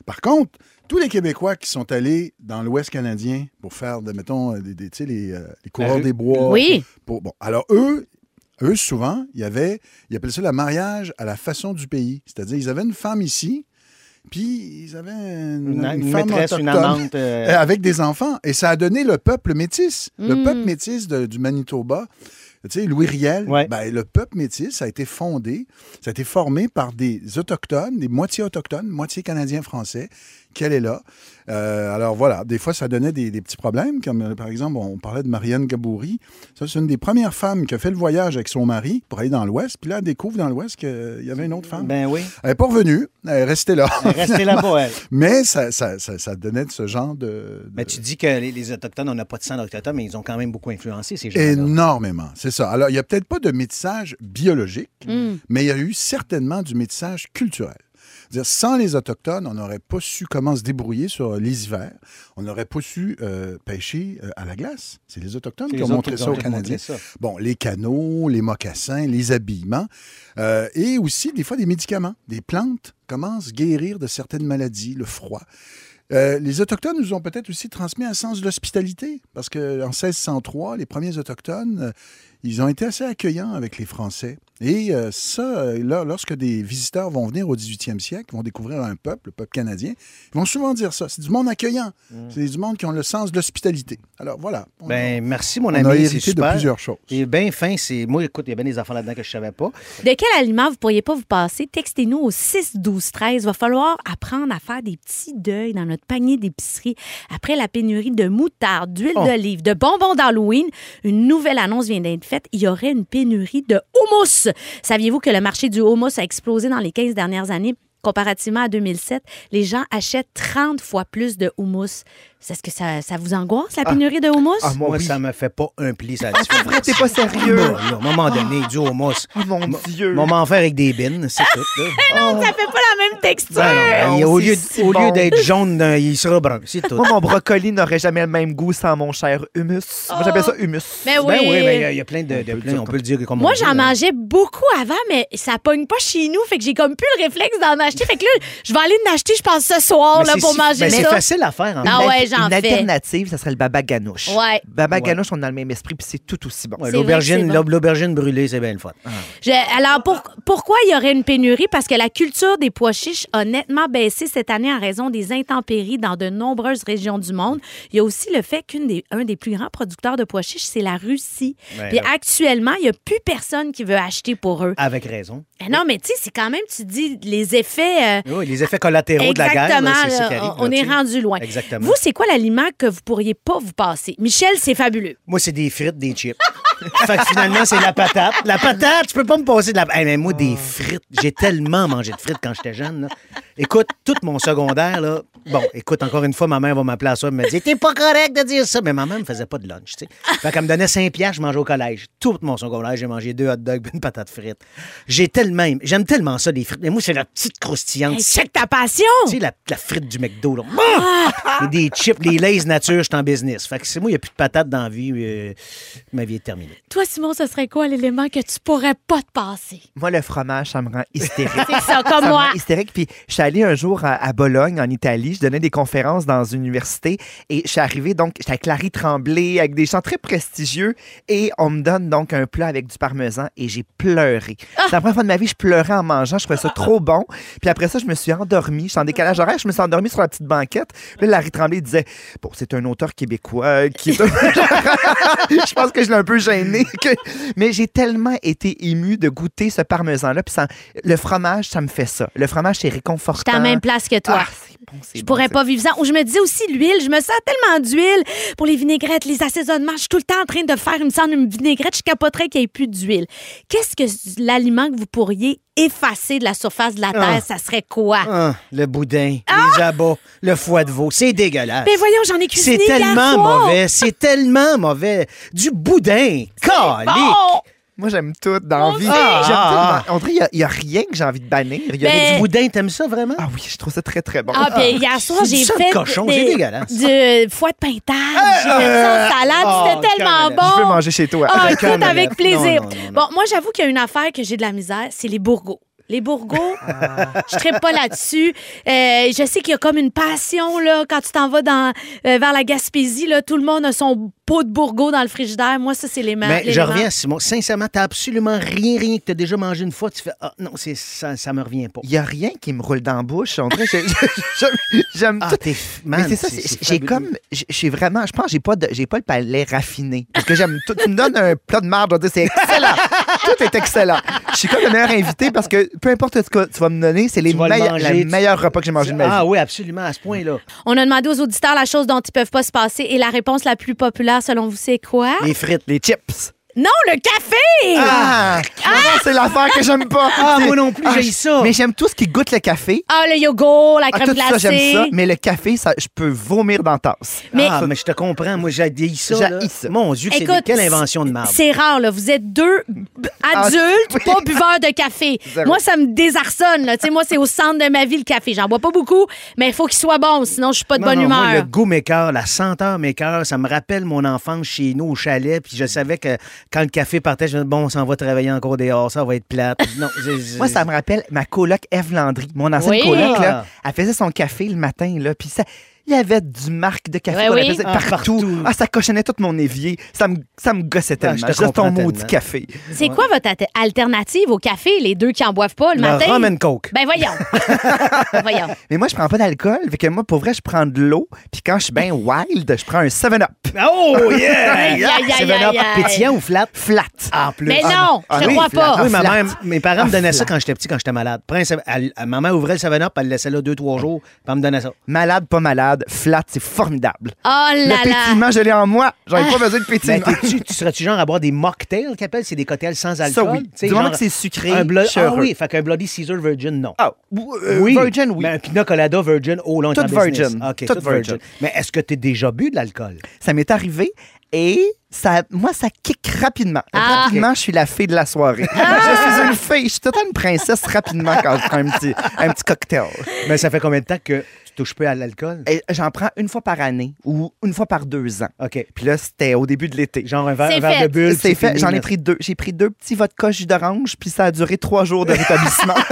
Par contre, tous les Québécois qui sont allés dans l'Ouest canadien pour faire, de, mettons, des, des- tu sais, les, euh, les coureurs des bois. Oui. Pour, bon, alors eux, eux, souvent, il y avait, ils appelaient ça le mariage à la façon du pays. C'est-à-dire, ils avaient une femme ici, puis ils avaient une, Une, une une femme maîtresse, une amante. euh, euh, avec des enfants. Et ça a donné le peuple métis. Le Mm. peuple métis de- du Manitoba. Tu sais, Louis Riel, Ouais. ben, le peuple métis a été fondé, ça a été formé par des autochtones, des moitiés autochtones, moitié canadiens-français, qui allaient là. Euh, alors voilà, des fois, ça donnait des, des petits problèmes, comme euh, par exemple, on parlait de Marianne Gaboury. Ça, c'est une des premières femmes qui a fait le voyage avec son mari pour aller dans l'Ouest. Puis là, elle découvre dans l'Ouest qu'il y avait une autre femme. Ben oui. Elle n'est pas revenue, elle est restée là. Elle est restée là-bas, elle. Mais ça, ça, ça, ça donnait de ce genre de... de- Mais tu dis que les, les Autochtones, on n'a pas de sang d'Autochtones, mais ils ont quand même beaucoup influencé ces gens-là. Énormément, c'est ça. Alors, il n'y a peut-être pas de métissage biologique, Mm. mais il y a eu certainement du métissage culturel. C'est-à-dire, sans les Autochtones, on n'aurait pas su comment se débrouiller sur les hivers. On n'aurait pas su euh, pêcher euh, à la glace. C'est les Autochtones qui les ont montré ça aux Canadiens. ça. Bon, les canaux, les mocassins, les habillements, euh, et aussi des fois des médicaments. Des plantes commencent à guérir de certaines maladies, le froid. Euh, les Autochtones nous ont peut-être aussi transmis un sens de l'hospitalité, parce qu'en 1603, les premiers Autochtones, euh, ils ont été assez accueillants avec les Français. Et euh, ça, là, lorsque des visiteurs vont venir au 18e siècle, vont découvrir un peuple, le peuple canadien, ils vont souvent dire ça. C'est du monde accueillant. C'est du monde qui ont le sens de l'hospitalité. Alors voilà. On, Mm. Ben, merci, mon on ami. a c'est hérité de plusieurs choses. Et bien fin, c'est. Moi, écoute, il y a bien des affaires là-dedans que je savais pas. De quel aliment vous pourriez pas vous passer? Textez-nous au 6 12 13. Va falloir apprendre à faire des petits deuils dans notre panier d'épicerie après la pénurie de moutarde, d'huile Oh. d'olive, de bonbons d'Halloween. Une nouvelle annonce vient d'être Il y aurait une pénurie de houmous. Saviez-vous que le marché du houmous a explosé dans les 15 dernières années? Comparativement à 2007, les gens achètent 30 fois plus de houmous. Est-ce que ça, ça vous angoisse, la pénurie de houmous? Ah, moi, Moi, oui. ça me fait pas un pli, ça. C'est vrai, t'es pas sérieux. Bah, là, à un moment donné, du houmous. Oh, mon Dieu. On m'en faire avec des bines, c'est tout. Non, ça fait pas la même texture. Ben non, il- non, au lieu, si au lieu d'être jaune, il sera brun, c'est tout. Moi, mon brocoli n'aurait jamais le même goût sans mon cher humus. Moi, j'appelle ça humus. Mais oui. Ben oui, ben, il y a- il y a plein de, de peut le plein, dire on comme- peut le dire comme Moi, j'en là. mangeais beaucoup avant, mais ça pogne pas chez nous. Fait que j'ai comme plus le réflexe d'en acheter. Fait que là, je vais aller en acheter, je pense, ce soir là, pour manger ben, C'est ça. facile à faire. En Ah j'en Une fais. alternative, ça serait le baba ganouche. Ouais. Baba Ouais. ganouche, on a le même esprit, puis c'est tout aussi bon. Ouais, L'aubergine bon. l'aubergine brûlée, c'est bien le fun. Je- alors, pour- pourquoi il y aurait une pénurie? Parce que la culture des pois chiches a nettement baissé cette année en raison des intempéries dans de nombreuses régions du monde. Il y a aussi le fait qu'un des, un des plus grands producteurs de pois chiches, c'est la Russie. Ouais, Puis là. actuellement, il n'y a plus personne qui veut acheter pour eux. Avec raison. Eh non, mais tu sais, c'est quand même, tu dis, les effets... euh, Oui, les effets collatéraux de la guerre, Exactement, là, c'est ça là, qui arrive. on là, est rendu loin. Exactement. Vous, c'est quoi l'aliment que vous pourriez pas vous passer? Michel, c'est fabuleux. Moi, c'est des frites, des chips. fait que finalement, c'est la patate. La patate, tu peux pas me passer de la. Hey, mais moi, des frites, j'ai tellement mangé de frites quand j'étais jeune. Écoute, tout mon secondaire, là. Bon, écoute, encore une fois, ma mère va m'appeler à ça et me dire T'es pas correct de dire ça. Mais ma mère me faisait pas de lunch, tu sais. Fait qu'elle me donnait 5 piastres, je mangeais au collège. Tout mon secondaire, j'ai mangé deux hot dogs et une patate frite. J'ai tellement. J'aime tellement ça, des frites. Mais moi, c'est la petite croustillante. Hey, check ta passion! Tu sais, la, la frite du McDo, là. Et des chips, les Lays nature, je suis en business. Fait que c'est moi, il n'y a plus de patates dans la vie. euh, ma vie est terminée. Toi, Simon, ce serait quoi l'élément que tu pourrais pas te passer? Moi, le fromage, ça me rend hystérique. C'est ça, comme Ça me moi. rend hystérique. Puis, je suis allée un jour à, à Bologne, en Italie. Je donnais des conférences dans une université. Et je suis arrivée, donc, j'étais avec Larry Tremblay, avec des gens très prestigieux. Et on me donne donc un plat avec du parmesan. Et j'ai pleuré. Ah! C'est la première fois de ma vie, je pleurais en mangeant. Je trouvais ça trop bon. Puis après ça, je me suis endormie. Je suis en décalage horaire. Je me suis endormie sur la petite banquette. Puis Larry Tremblay disait Bon, c'est un auteur québécois qui est. je pense que je l'ai un peu gêné. que- Mais j'ai tellement été ému de goûter ce parmesan-là. Puis ça- le fromage, ça me fait ça. Le fromage, c'est réconfortant. J'étais à la même place que toi. Ah, bon, c'est Je pourrais pas vivre sans. Ou je me disais aussi l'huile. Je me sens tellement d'huile pour les vinaigrettes, les assaisonnements. Je suis tout le temps en train de faire, il me une vinaigrette. Je capoterais qu'il n'y ait plus d'huile. Qu'est-ce que l'aliment que vous pourriez effacer de la surface de la Terre, Ah. ça serait quoi? Ah, le boudin, les abats, le foie de veau, c'est dégueulasse. Ben voyons, j'en ai cuisiné c'est tellement mauvais, c'est tellement mauvais. Du boudin, calique. Bon! Moi, j'aime tout dans la vie. Ah, J'aime ah, tout. On dirait qu'il n'y a, rien que j'ai envie de bannir. Il y a Ben, Du boudin, t'aimes ça vraiment? Ah oui, je trouve ça très, très bon. Ah, puis hier soir, j'ai sang de fait cochon, des- c'est dégueulasse. du foie de pintage. J'ai fait ça en salade. oh, C'était tellement bon. Je veux manger chez toi. Ah, écoute, avec plaisir. Non, non, non, non. Bon, moi, j'avoue qu'il y a une affaire que j'ai de la misère, c'est les bourgots. Les bourgots, je ne pas là-dessus. Euh, je sais qu'il y a comme une passion là, quand tu t'en vas dans, euh, vers la Gaspésie. Là, tout le monde a son pot de bourgots dans le frigidaire. Moi, ça, c'est les ma- Mais je reviens, Simon. Sincèrement, t'as absolument rien, rien que t'as déjà mangé une fois. Tu fais, ah non, c'est, ça, ça me revient pas. Il n'y a rien qui me roule dans la bouche. On dirait j'ai- j'ai- j'aime Ah, tout. t'es, man, Mais c'est ça, c'est- j'ai fabuleux. comme, j'ai j'ai vraiment, je pense, que j'ai pas, de- j'ai pas le palais raffiné. Parce que j'aime tout. Tu me donnes un plat de marde, je vais dire, c'est excellent. tout est excellent. Je suis comme le meilleur invité parce que peu importe ce que tu vas me donner, c'est les Tu vas le meilleurs, manger, le meilleur repas que j'ai mangé de ma vie. Ah oui, absolument, à ce point-là. On a demandé aux auditeurs la chose dont ils peuvent pas se passer et la réponse la plus populaire, selon vous, c'est quoi? Les frites. Les chips. Non, le café! Ah! Non, c'est l'affaire que j'aime pas. Ah, moi non plus, j'ai ça. Mais j'aime tout ce qui goûte le café. Ah, le yogourt, la Ah, crème tout ça, j'aime ça. Mais le café, ça, je peux vomir dans la tasse. Mais- ah, mais je te comprends. Moi, j'ai ça. J'haïs ça. Mon Dieu, c'est quelle invention de marde. C'est rare, là. Vous êtes deux adultes, Ah, oui. pas buveurs de café. Zéro. Moi, ça me désarçonne, là. Tu sais, moi, c'est au centre de ma vie, le café. J'en bois pas beaucoup, mais il faut qu'il soit bon, sinon je suis pas de Non, bonne non, humeur. Moi, le goût m'écœure, la senteur m'écœure. Ça me rappelle mon enfance chez nous au chalet. Puis je savais que quand le café partait, je me disais, bon, on s'en va travailler encore dehors, ça va être plate. Non, Moi, ça me rappelle ma coloc Eve Landry. Mon ancienne Oui. coloc, là, elle faisait son café le matin, là, puis ça... Il y avait du marque de café Ouais, oui. Ah, partout. partout. Ah, ça cochonnait tout mon évier. Ça me, ça me gossait tellement. je te Juste ton maudit café. C'est quoi votre at- alternative au café, les deux qui en boivent pas le, Le matin? rum and coke. Ben voyons. Ben, voyons. Mais moi, je prends pas d'alcool. Fait que moi, pour vrai, je prends de l'eau. Puis quand je suis bien wild, je prends un 7-Up. Oh, yeah! Aïe, aïe, aïe, Seven Up aïe, aïe. pétillant ou flat? Flat. En plus. Mais Ah, non, Ah je oui, crois flat. pas. Oui, ma mère, mes parents me Ah, donnaient ça quand j'étais petit, quand j'étais malade. Maman ouvrait le 7-Up, elle le laissait là deux, trois jours, puis elle me donnait ça. Malade, pas malade. Flat, c'est formidable. Oh là Le là! pétillement, je l'ai en moi. J'en ai pas besoin de Ben, pétillement. t'es-tu- tu serais-tu genre à boire des mocktails qu'ils appellent? C'est des cocktails sans alcool? Ça, oui. Tu Du moment que c'est sucré, un Ah heureux. oui, fait qu'un Bloody Caesar Virgin, non. Ah, euh, Virgin, oui. Mais un Pina Colada Virgin, oh, là, on est Tout virgin. OK, Tout tout virgin. virgin. Mais est-ce que tu as déjà bu de l'alcool? Ça m'est arrivé et ça, moi, ça kick rapidement. Ah. Rapidement, je suis la fille de la soirée. Je suis une fille. Je suis totalement une princesse rapidement quand je prends un petit, un petit cocktail. Mais ça fait combien de temps que tu touches peu à l'alcool? J'en prends une fois par année ou une fois par deux ans. OK. Puis là, c'était au début de l'été. Genre un verre, un verre de bulle. C'est fait. J'en ai pris deux. J'ai pris deux petits vodka jus d'orange, puis ça a duré trois jours de rétablissement.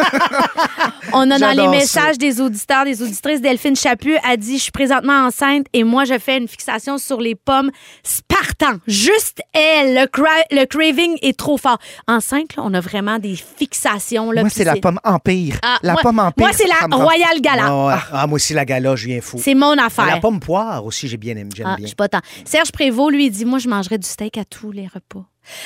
On a dans les messages des auditeurs, des auditrices, Delphine Chaput a dit Je suis présentement enceinte et moi, je fais une fixation sur les pommes Spartan. Juste elle. Le, cra- le craving est trop fort. Enceinte, là, on a vraiment des fixations. Là, moi, c'est la pomme Empire. Ah, la moi- pomme Empire. Moi, c'est la Royal Gala. Ah, ouais. Ah, moi aussi, la gala, je viens fou. C'est mon affaire. La pomme poire aussi, j'ai bien aimé. J'aime Ah, bien. je suis pas tant. Serge Prévost, lui, il dit Moi, je mangerais du steak à tous les repas.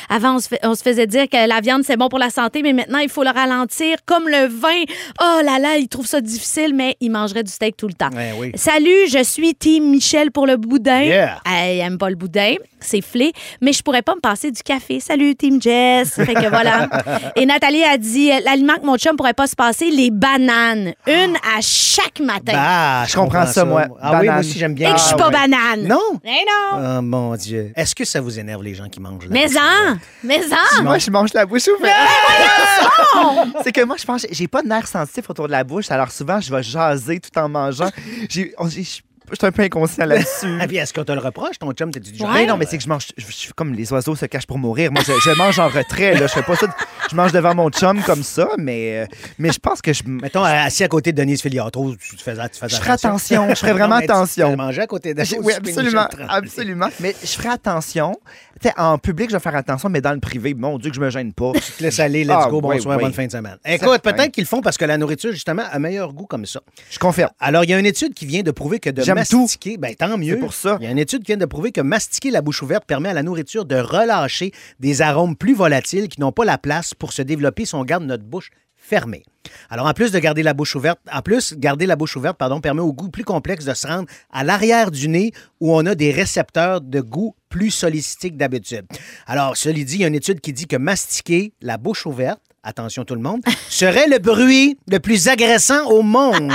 Avant, on se, fait- on se faisait dire que la viande, c'est bon pour la santé, mais maintenant, il faut le ralentir. Comme le vin. Oh là là, il trouve ça difficile, mais il mangerait du steak tout le temps. Ouais, oui. Salut, je suis Team Michel pour le boudin. Yeah. Elle aime pas le boudin, c'est flé, mais je pourrais pas me passer du café. Salut, Team Jess. Fait que voilà. Et Nathalie a dit euh, l'aliment que mon chum pourrait pas se passer, les bananes. Une à chaque matin. Bah, Je comprends ça, moi. Ah oui, moi aussi, j'aime bien. Et que je suis Ah, pas ouais. banane. Non? Eh non. Oh mon Dieu. Est-ce que ça vous énerve les gens qui mangent la Mais? En, mais en. Moi, je mange la bouche ouverte. c'est que moi, je pense, j'ai pas de nerfs sensitifs autour de la bouche. Alors souvent, je vais jaser tout en mangeant. J'ai, on- j'ai- je suis un peu inconscient là-dessus. Ah, puis est-ce qu'on te le reproche, ton chum? Genre? Mais non, mais c'est que je mange. Je, je suis comme les oiseaux se cachent pour mourir. Moi, je, je mange en retrait. Là. Je fais pas ça. de- je mange devant mon chum comme ça, mais, euh, mais je pense que je. Mettons, assis à côté de Denise Filiatro, tu te faisais, tu faisais Je ferais attention, je ferais vraiment Non, mais tu- attention. Tu manger à côté au Oui, absolument, absolument. Mais je ferai attention. Sais, en public, je vais faire attention, mais dans le privé, mon Dieu, que je me gêne pas. Tu te laisses aller, let's Ah, go, oui, bonsoir, oui. bonne fin de semaine. Écoute, peut-être qu'ils le font parce que la nourriture, justement, a meilleur goût comme ça. Je confirme. Alors, il y a une étude qui vient de prouver que de mastiquer, ben tant mieux. Pour ça. Il y a une étude qui vient de prouver que mastiquer la bouche ouverte permet à la nourriture de relâcher des arômes plus volatiles qui n'ont pas la place pour se développer si on garde notre bouche fermée. Alors, en plus de garder la bouche ouverte, en plus, garder la bouche ouverte, pardon, permet au goût plus complexe de se rendre à l'arrière du nez où on a des récepteurs de goût plus sollicités que d'habitude. Alors, cela dit, il y a une étude qui dit que mastiquer la bouche ouverte attention tout le monde, serait le bruit le plus agressant au monde.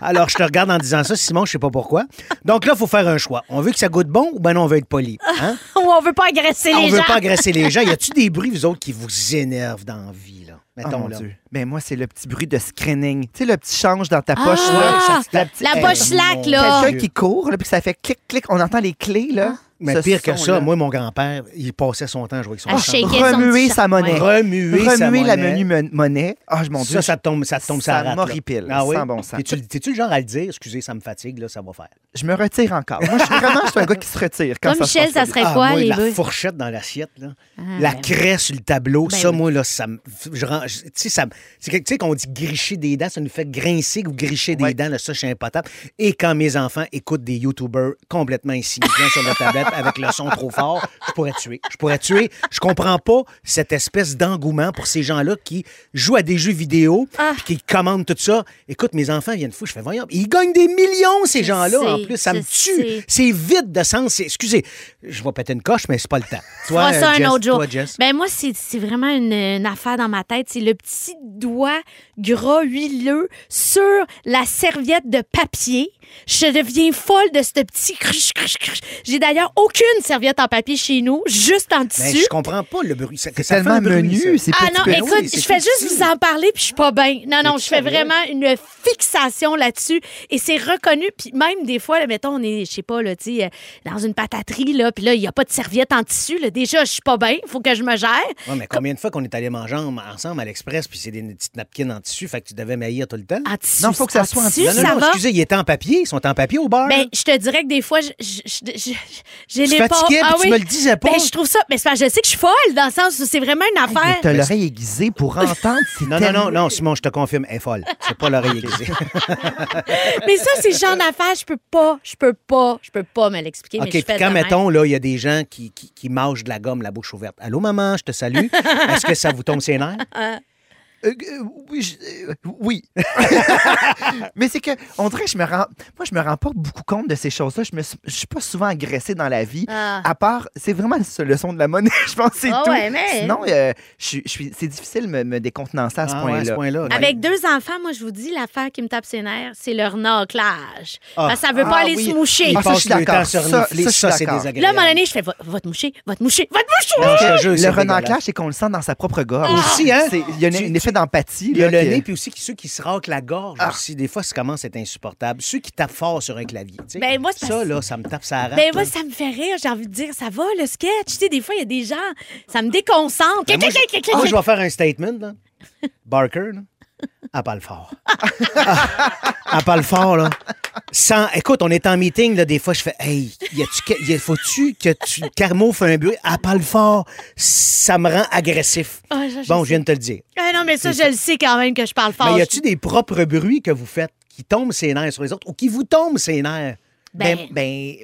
Alors, je te regarde en disant ça, Simon, je sais pas pourquoi. Donc là, il faut faire un choix. On veut que ça goûte bon ou ben non, on veut être poli? Hein? Ou on veut pas agresser on les veut gens. pas agresser les gens. Y a-tu des bruits, vous autres, qui vous énervent dans la vie, là? Oh Mettons, mon là. Dieu. Mais moi, c'est le petit bruit de screening. Tu sais, le petit change dans ta poche. Ah, là. ça- petite- la Hey, poche slack, là. Quelqu'un qui court, là, puis ça fait clic, clic. On entend les clés, là. Mais Ce pire que son-là. ça, moi, mon grand-père, il passait son temps à jouer avec son À sang. shaker son Remuer petit sa monnaie. Remuer, sa Remuer la monnaie. menu mon- monnaie. Ah, mon Dieu. Ça, ça te tombe, ça te tombe Ça ça rate, là. m'horripile, Ah oui? sans bon sens. T'es-tu t'es-tu le genre à le dire? Excusez, ça me fatigue, là, ça va faire? Je me retire encore. Moi, je suis vraiment je suis un gars qui se retire. Quand Toi, ça se Michel, passe ça serait Ah, quoi, moi, les la fourchette dans l'assiette, là. Ah, la ben- craie sur le tableau, Ben ça, oui. moi, là, ça me. Je rends- je- Tu sais, ça me- c'est que- tu sais, qu'on dit gricher des dents, ça nous fait grincer ou gricher des Ouais. dents, là, ça, je suis impotable. Et quand mes enfants écoutent des YouTubers complètement insignifiants sur la tablette avec le son trop fort, je pourrais tuer. Je pourrais tuer. Je comprends pas cette espèce d'engouement pour ces gens-là qui jouent à des jeux vidéo Ah. puis qui commandent tout ça. Écoute, mes enfants viennent fou. Je fais, voyons, ils gagnent des millions, ces gens-là, en plus. Ça me tue. C'est vide de sens. C'est- Excusez, je vais péter une coche, mais c'est pas le temps. Toi, ça euh, un autre jour. toi, Jess? Ben moi, c'est c'est vraiment une, une affaire dans ma tête. C'est le petit doigt gras, huileux sur la serviette de papier. Je deviens folle de ce petit cruche, cruche, cruche. J'ai d'ailleurs aucune serviette en papier chez nous, juste en Ben, dessus. je comprends pas le bruit. C'est tellement menu. C'est Ah non, peu- écoute, oui, je fais juste petit. vous en parler puis je suis pas bien. Non, non, je fais vraiment une fixation là-dessus et c'est reconnu. Puis même des fois, là, mettons, on est, je sais pas, là, tu euh, dans une pataterie, là, puis là, il n'y a pas de serviette en tissu. Là. Déjà, je suis pas bien, il faut que je me gère. Ouais, mais combien de fois qu'on est allé manger en- ensemble à l'Express, puis c'est des petites napkins en tissu, fait que tu devais maillir tout le temps? En tissu, Non, faut que ça en soit en tissu, non, non, ça non, va? excusez, ils étaient en papier. Ils sont en papier au bar. Ben, je te dirais que des fois, j'ai Tu les pas. Ah puis tu me le disais pas. Ben, je trouve ça. Mais c'est parce que je sais que je suis folle dans le sens où c'est vraiment une Hey, mais affaire. T'as l'oreille aiguisée pour entendre. c'est non, non, non, non, Simon, je te confirme, elle est folle. C'est pas l'oreille aiguisée. Mais ça, c'est le genre d'affaire, je peux pas, je peux pas, je peux pas me l'expliquer. mais OK, je puis fais quand, mettons, là, il y a des gens qui, qui, qui mangent de la gomme la bouche ouverte. Allô, maman, je te salue. Est-ce que ça vous tombe ses nerfs? Euh, euh, oui, je- euh, oui. mais c'est que on dirait que je me rends moi je me rends pas beaucoup compte de ces choses-là. Je me suis- je suis pas souvent agressé dans la vie. Ah. À part, c'est vraiment le le son de la monnaie, je pense, c'est Ah tout. ouais, mais- Sinon, euh, je suis- je c'est difficile de me, me décontenancer à ce Ah ouais, point-là. point-là. ok. Avec deux enfants, moi, je vous dis, l'affaire qui me tape ses nerfs, c'est leur naclage. Ah. Parce que ça veut pas Ah aller oui. se moucher. Ils Ah, ça, je suis le d'accord. Ça- ça, ça, c'est désagréable. Là, à un moment donné, je fais va, va te moucher, va te moucher, va te moucher. Non, Le renaclage, c'est qu'on le sent dans sa propre gorge. Aussi, hein? Il y a un, Tu- d'empathie. Il y a là, le que- nez, puis aussi ceux qui se raclent la gorge Ah. aussi. Des fois, ça commence à être insupportable. Ceux qui tapent fort sur un clavier. tu sais. Ben, moi, ça, là, ça me tape sa rate. Ben, moi, là. ça me fait rire. J'ai envie de dire, ça va, le sketch? Tu sais, des fois, il y a des gens, ça me déconcentre. Ben, moi, clic, Moi, je vais faire un statement. Là. Barker, là, elle parle fort. Ah, elle parle fort, là. Sans... Écoute, on est en meeting, là, des fois, je fais Hey, y a-tu que- y a- faut-tu que tu. Carmo fait un bruit, elle parle fort. Ça me rend agressif. Ah, je- je bon, je viens de te le dire. Ah, non, mais ça, je le sais quand même que je parle fort. Mais y a-tu des propres bruits que vous faites qui tombent ses nerfs sur les autres ou qui vous tombent ses nerfs? Ben, Ben- ben,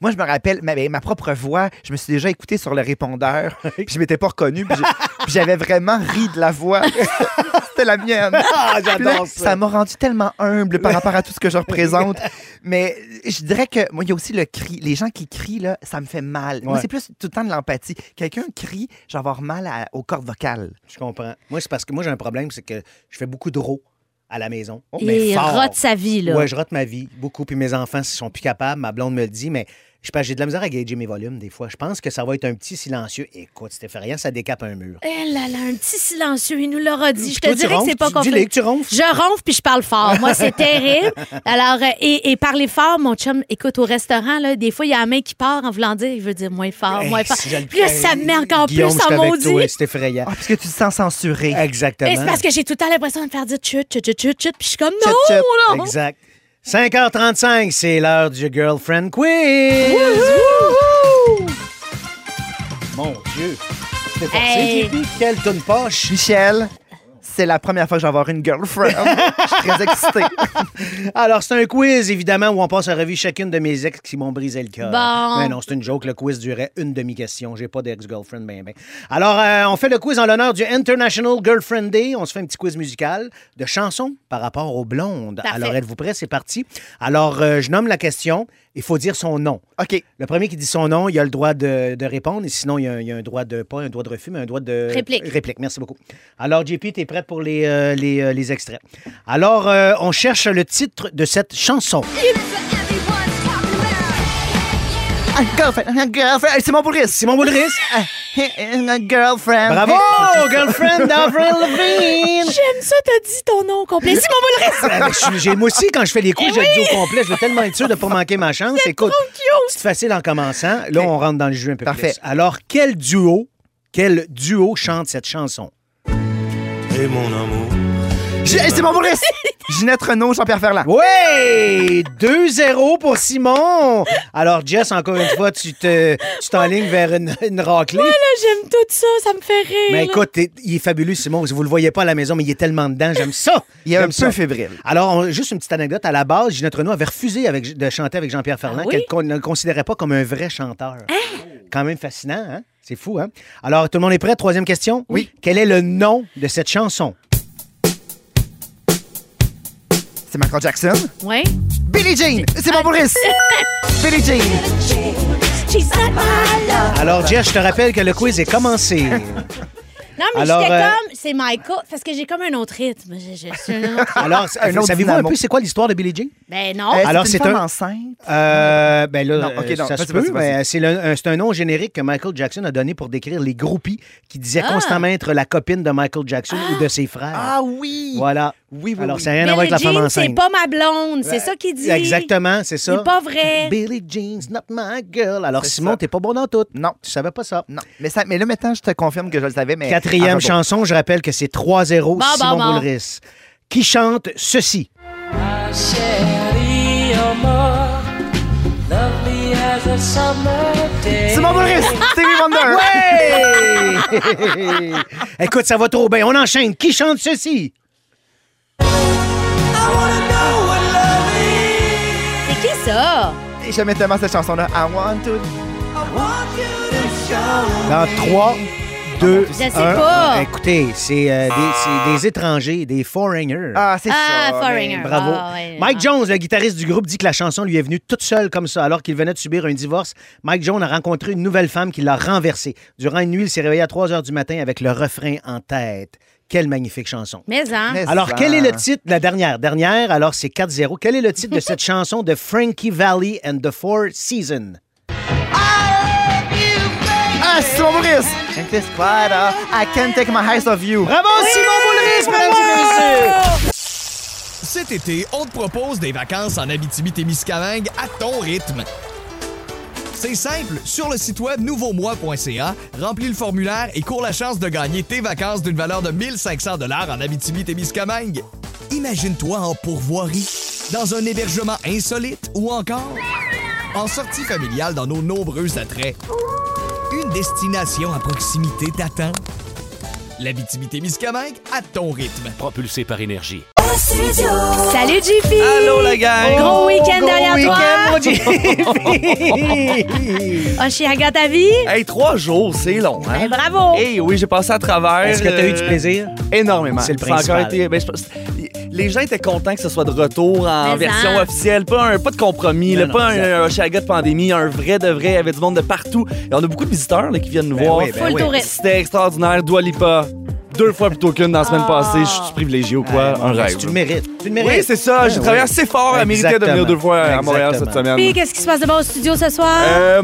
moi, je me rappelle, ma, ben, ma propre voix, je me suis déjà écouté sur le répondeur, puis je m'étais pas reconnu, puis j'ai- puis j'avais vraiment ri de la voix. C'était la mienne. Ah, j'adore ça. Ça m'a rendu tellement humble par rapport à tout ce que je représente. Mais je dirais que moi, il y a aussi le cri. Les gens qui crient, là, ça me fait mal. Moi, c'est plus tout le temps de l'empathie. Quelqu'un crie, je vais avoir mal à- aux cordes vocales. Je comprends. Moi, c'est parce que moi, j'ai un problème, c'est que je fais beaucoup de ro à la maison. Il mais fort. rote sa vie, là. Ouais, je rate ma vie beaucoup. Puis mes enfants, s'ils sont plus capables, ma blonde me le dit, mais je pense que j'ai de la misère à gager mes volumes des fois. Je pense que ça va être un petit silencieux. Écoute, c'était effrayant, ça décape un mur. Eh là là, un petit silencieux, il nous l'aura dit. Je te Toi, dirais que c'est pas que tu ronfles. Je ronfle puis je parle fort. Moi, c'est terrible. Alors, euh, et, et parler fort, mon chum, écoute, au restaurant, là, des fois, il y a la main qui part en voulant dire, il veut dire moins fort, Hey, moins fort. si Puis là, ça me met encore Guillaume, plus en maudit. C'est effrayant. Ah, parce que tu te sens censuré. Exactement. Et c'est parce que j'ai tout le temps l'impression de me faire dire chut, chut, chut, chut, chut, puis je suis comme Chut, non, chut. non. Exact. 5h35, c'est l'heure du Girlfriend Quiz. Mon Dieu. C'était forcé, Hey. Quelle tonne poche? Michel, c'est la première fois que je vais avoir une girlfriend. Je suis très excitée. Alors, c'est un quiz, évidemment, où on passe à revue chacune de mes ex qui m'ont brisé le cœur. Bon. Mais non, c'est une joke. Le quiz durait une demi-question. J'ai pas d'ex-girlfriend, ben, ben. Alors, euh, on fait le quiz en l'honneur du International Girlfriend Day. On se fait un petit quiz musical de chansons par rapport aux blondes. Parfait. Alors, êtes-vous prêts? C'est parti. Alors, euh, je nomme la question. Il faut dire son nom. OK. Le premier qui dit son nom, il a le droit de, de répondre. Et sinon, il y, a, un- il y a un droit de, pas un droit de refus, mais un droit de... Réplique. Réplique, merci beaucoup. Alors, JP, tu es prête pour les, euh, les, euh, les extraits. Alors, euh, on cherche le titre de cette chanson. Girlfriend, un girlfriend. C'est mon Boulris. Girlfriend. Bravo, girlfriend d'Avril Lavigne. J'aime ça, t'as dit ton nom complet. Simon Boulris. Ah, moi aussi, quand je fais les coups, je le dis au complet. Je veux tellement être sûr de ne pas manquer ma chance. Écoute, c'est facile en commençant. Là, on rentre dans le jeu un peu Parfait. plus. Alors, quel duo, quel duo chante cette chanson? J'ai- C'est mon bourris. Ginette Renault, Jean-Pierre Ferland. Oui! 2-0 pour Simon. Alors, Jess, encore une fois, tu te, tu t'enlignes vers une, une raclée. Là, j'aime tout ça, ça me fait rire. Mais là. écoute, t'es- il est fabuleux, Simon. Vous le voyez pas à la maison, mais il est tellement dedans. J'aime ça. Il est un J'aime peu ça. fébrile. Alors, on- juste une petite anecdote. À la base, Ginette Renault avait refusé avec- de chanter avec Jean-Pierre Ferland, Ah oui? qu'elle con- ne le considérait pas comme un vrai chanteur. Quand même fascinant, hein? C'est fou, hein? Alors, tout le monde est prêt? Troisième question? Oui. Quel est le nom de cette chanson? C'est Michael Jackson. Ouais. Billie Jean. C'est mon bourris. Billie Jean. She's not my love. Alors, Jess, je te rappelle que le quiz est commencé. Non, mais Alors, j'étais euh, comme, c'est Michael, parce que j'ai comme un autre rythme. Un autre- Alors, Un autre savez-vous un dynamo. peu c'est quoi l'histoire de Billie Jean? Ben non. Euh, Alors, c'est c'est une femme un- enceinte. Euh, ben là, Non, euh, ok, non, ça se vas-y, peut, vas-y, vas-y. mais c'est le- un, c'est un nom générique que Michael Jackson a donné pour décrire les groupies qui disaient Ah. constamment être la copine de Michael Jackson ou de ses frères. Ah oui. Voilà. Oui, oui, Alors, oui. ça n'a rien à voir avec la femme Jean, enceinte. c'est pas ma blonde, c'est ça qu'il dit. Exactement, c'est ça. C'est pas vrai. Billie Jean's not my girl. Alors, C'est Simon, ça. t'es pas bon dans tout. Non. Tu savais pas ça. Non. Mais, ça, mais là, maintenant, je te confirme que je le savais. Mais Quatrième Ah, chanson, je rappelle que c'est 3-0 Bon, Simon bon. Qui chante ceci? C'est mon bourris. Stevie Wonder. Ouais! Écoute, ça va trop bien. On enchaîne. Qui chante ceci? C'est qui ça? Et J'aimais tellement cette chanson-là. I want to. Dans 3, 2, Je sais pas. Écoutez, c'est euh, des, c'est des étrangers, des foreigners. Ah, c'est Ah, ça. Foreigner. mais- Bravo. Ah, ouais. Mike Jones, le guitariste du groupe, dit que la chanson lui est venue toute seule comme ça, alors qu'il venait de subir un divorce. Mike Jones a rencontré une nouvelle femme qui l'a renversé. Durant une nuit, il s'est réveillé à 3 heures du matin avec le refrain en tête. Quelle magnifique chanson. Mais, hein? Mais Alors, ça. quel est le titre, la dernière, dernière, alors c'est 4-0. Quel est le titre de cette chanson de Frankie Valli and the Four Seasons? Ah, Simon Boulris! This quiet, I can't take my eyes off you. Bravo, Simon Boulris, mesdames et messieurs! Cet été, on te propose des vacances en Abitibi-Témiscamingue à ton rythme. C'est simple, sur le site web nouveaumois.ca, remplis le formulaire et cours la chance de gagner tes vacances d'une valeur de 1500 dollars en Abitibi-Témiscamingue. Imagine-toi en pourvoirie, dans un hébergement insolite ou encore en sortie familiale dans nos nombreux attraits. Destination à proximité t'attend. L'Abitibi-Témiscamingue à ton rythme. Propulsé par énergie. Salut, JP! Allô, la gang! Gros week-end Gros derrière week-end, toi! mon Oshiaga ta vie? Hey, trois jours, c'est long, hein? Ben, bravo! Hey, oui, j'ai passé à travers. Est-ce que tu as eu euh, du plaisir? Énormément. C'est le Ça a encore principal. été- ben, les gens étaient contents que ce soit de retour en Mais version hein? officielle, pas, un, pas de compromis, Non, là, non, pas un, Oshiaga de pandémie, un vrai de vrai, il y avait du monde de partout. Et on a beaucoup de visiteurs là, qui viennent nous Ben voir. oui, ben oui. C'était extraordinaire. Dua Lipa, deux fois plutôt qu'une dans la semaine Ah. passée. Je suis privilégié ou quoi? Ah, un rêve. Tu le mérites. Tu le mérites. Oui, c'est ça. J'ai Ben travaillé assez fort à mériter de venir deux fois à Montréal cette semaine. Puis, qu'est-ce qui se passe de bon au studio ce soir? Euh,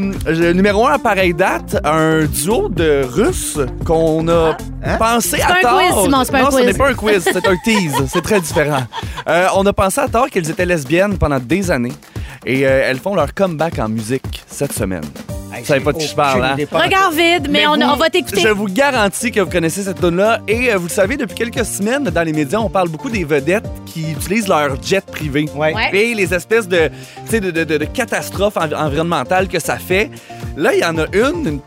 numéro un à pareille date, un duo de Russes qu'on a pensé à pas un tort. quiz, Simon, c'est pas un non, ce quiz. n'est pas un quiz, c'est un tease. C'est très différent. Euh, on a pensé à tort qu'elles étaient lesbiennes pendant des années et euh, elles font leur comeback en musique cette semaine. Vous savez pas de qui je parle, hein? aucune idée, pas- Regard vide, mais, on, vous- on va t'écouter. Je vous garantis que vous connaissez cette tune-là. Et euh, vous le savez, depuis quelques semaines, dans les médias, on parle beaucoup des vedettes qui utilisent leur jet privé. Ouais. Ouais. Et les espèces de, tu sais, de, de, de- de catastrophes env- environnementales que ça fait. Là, il y en a une, une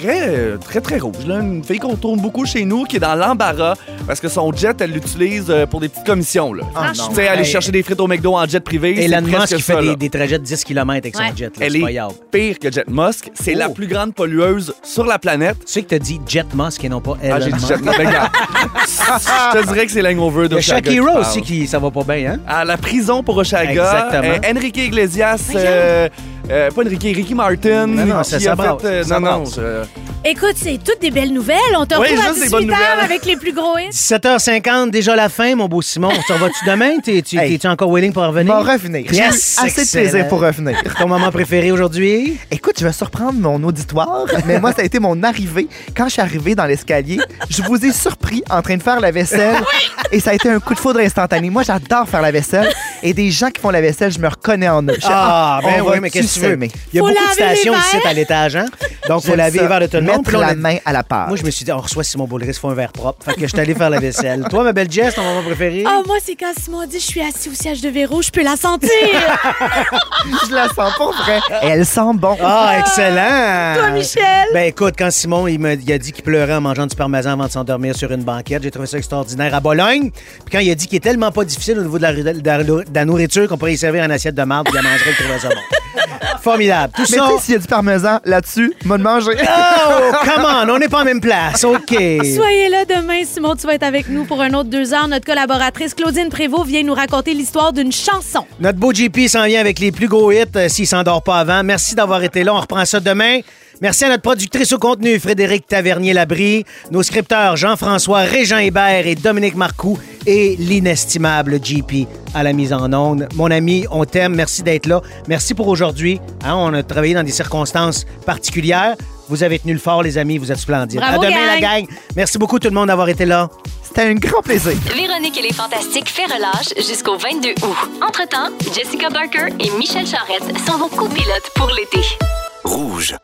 très, très, très rouge. Là, une fille qu'on tourne beaucoup chez nous, qui est dans l'embarras parce que son jet, elle l'utilise euh, pour des petites commissions. Là. Ah, Tu sais, aller Hey. chercher des frites au McDo en jet privé. c'est Elon Musk presque qui fait des, des trajets de 10 km avec Ouais. son jet. là, Elle est pire que Jet Musk. C'est la Oh. plus grande pollueuse sur la planète. Tu sais que tu as dit Jet Musk et non pas Elon Ah, j'ai dit Musk. Jet Musk. Ben. Je te dirais que c'est l'hangover de Shakira aussi qui ça va pas bien, hein? À la prison pour Oshaga. Exactement. Euh, Enrique Iglesias. Euh, euh, pas Enrique, Ricky Martin. Non, non, qui ça fait, euh, non, non. Écoute, c'est toutes des belles nouvelles. On te Oui, retrouve à juste des 18 bonnes h nouvelles. avec les plus gros hits. 17h50, déjà la fin, mon beau Simon. Tu revois-tu demain? T'es- tu- Hey. T'es-tu encore willing pour revenir? va revenir. J'ai Yes, assez de plaisir pour revenir. Ton moment préféré aujourd'hui? Écoute, je vais surprendre mon auditoire, mais moi, ça a été mon arrivée. Quand je suis arrivé dans l'escalier, je vous ai surpris en train de faire la vaisselle et ça a été un coup de foudre instantané. Moi, j'adore faire la vaisselle et des gens qui font la vaisselle, je me reconnais en eux. Ah, ben on oui, mais qu'est-ce que tu Il y a Faut beaucoup de laver stations les ici verres. à l'étage, hein? Donc, faut J'aime laver ça. les verres de tout le monde. Mettre Puis là, on la a- main à la pâte. Moi, je me suis dit, on reçoit Simon Boulris, il faut un verre propre. Fait que je suis allé faire la vaisselle. Toi, ma belle Jess, ton moment préféré? Ah, moi, c'est quand Simon dit je suis assis au siège de Véro, je peux la sentir. je la sens pas vrai. Et elle sent bon. Ah, excellent! Toi, Michel? Ben écoute, quand Simon il me, il a dit qu'il pleurait en mangeant du parmesan avant de s'endormir sur une banquette, j'ai trouvé ça extraordinaire à Bologne. Puis quand il a dit qu'il est tellement pas difficile au niveau de la, de la- de la nourriture qu'on pourrait y servir en assiette de marde, puis il la mangerait, il trouverait ça bon. Formidable. Tout Mais ça. tu sais, s'il y a du parmesan là-dessus, m'a de manger. Oh, come on, on n'est pas en même place. OK. Soyez là demain, Simon, tu vas être avec nous pour un autre deux heures. Notre collaboratrice Claudine Prévost vient nous raconter l'histoire d'une chanson. Notre beau JP s'en vient avec les plus gros hits euh, s'il s'endort pas avant. Merci d'avoir été là. On reprend ça demain. Merci à notre productrice au contenu, Frédéric Tavernier-Labrie, nos scripteurs Jean-François Régent Hébert et Dominique Marcoux et l'inestimable JP à la mise en onde. Mon ami, on t'aime. Merci d'être là. Merci pour aujourd'hui. Hein, on a travaillé dans des circonstances particulières. Vous avez tenu le fort, les amis. Vous êtes splendides. Bravo, à demain, gang. la gang. Merci beaucoup tout le monde d'avoir été là. C'était un grand plaisir. Véronique et les Fantastiques fait relâche jusqu'au 22 août. Entre-temps, Jessica Barker et Michel Charrette sont vos copilotes pour l'été. Rouge.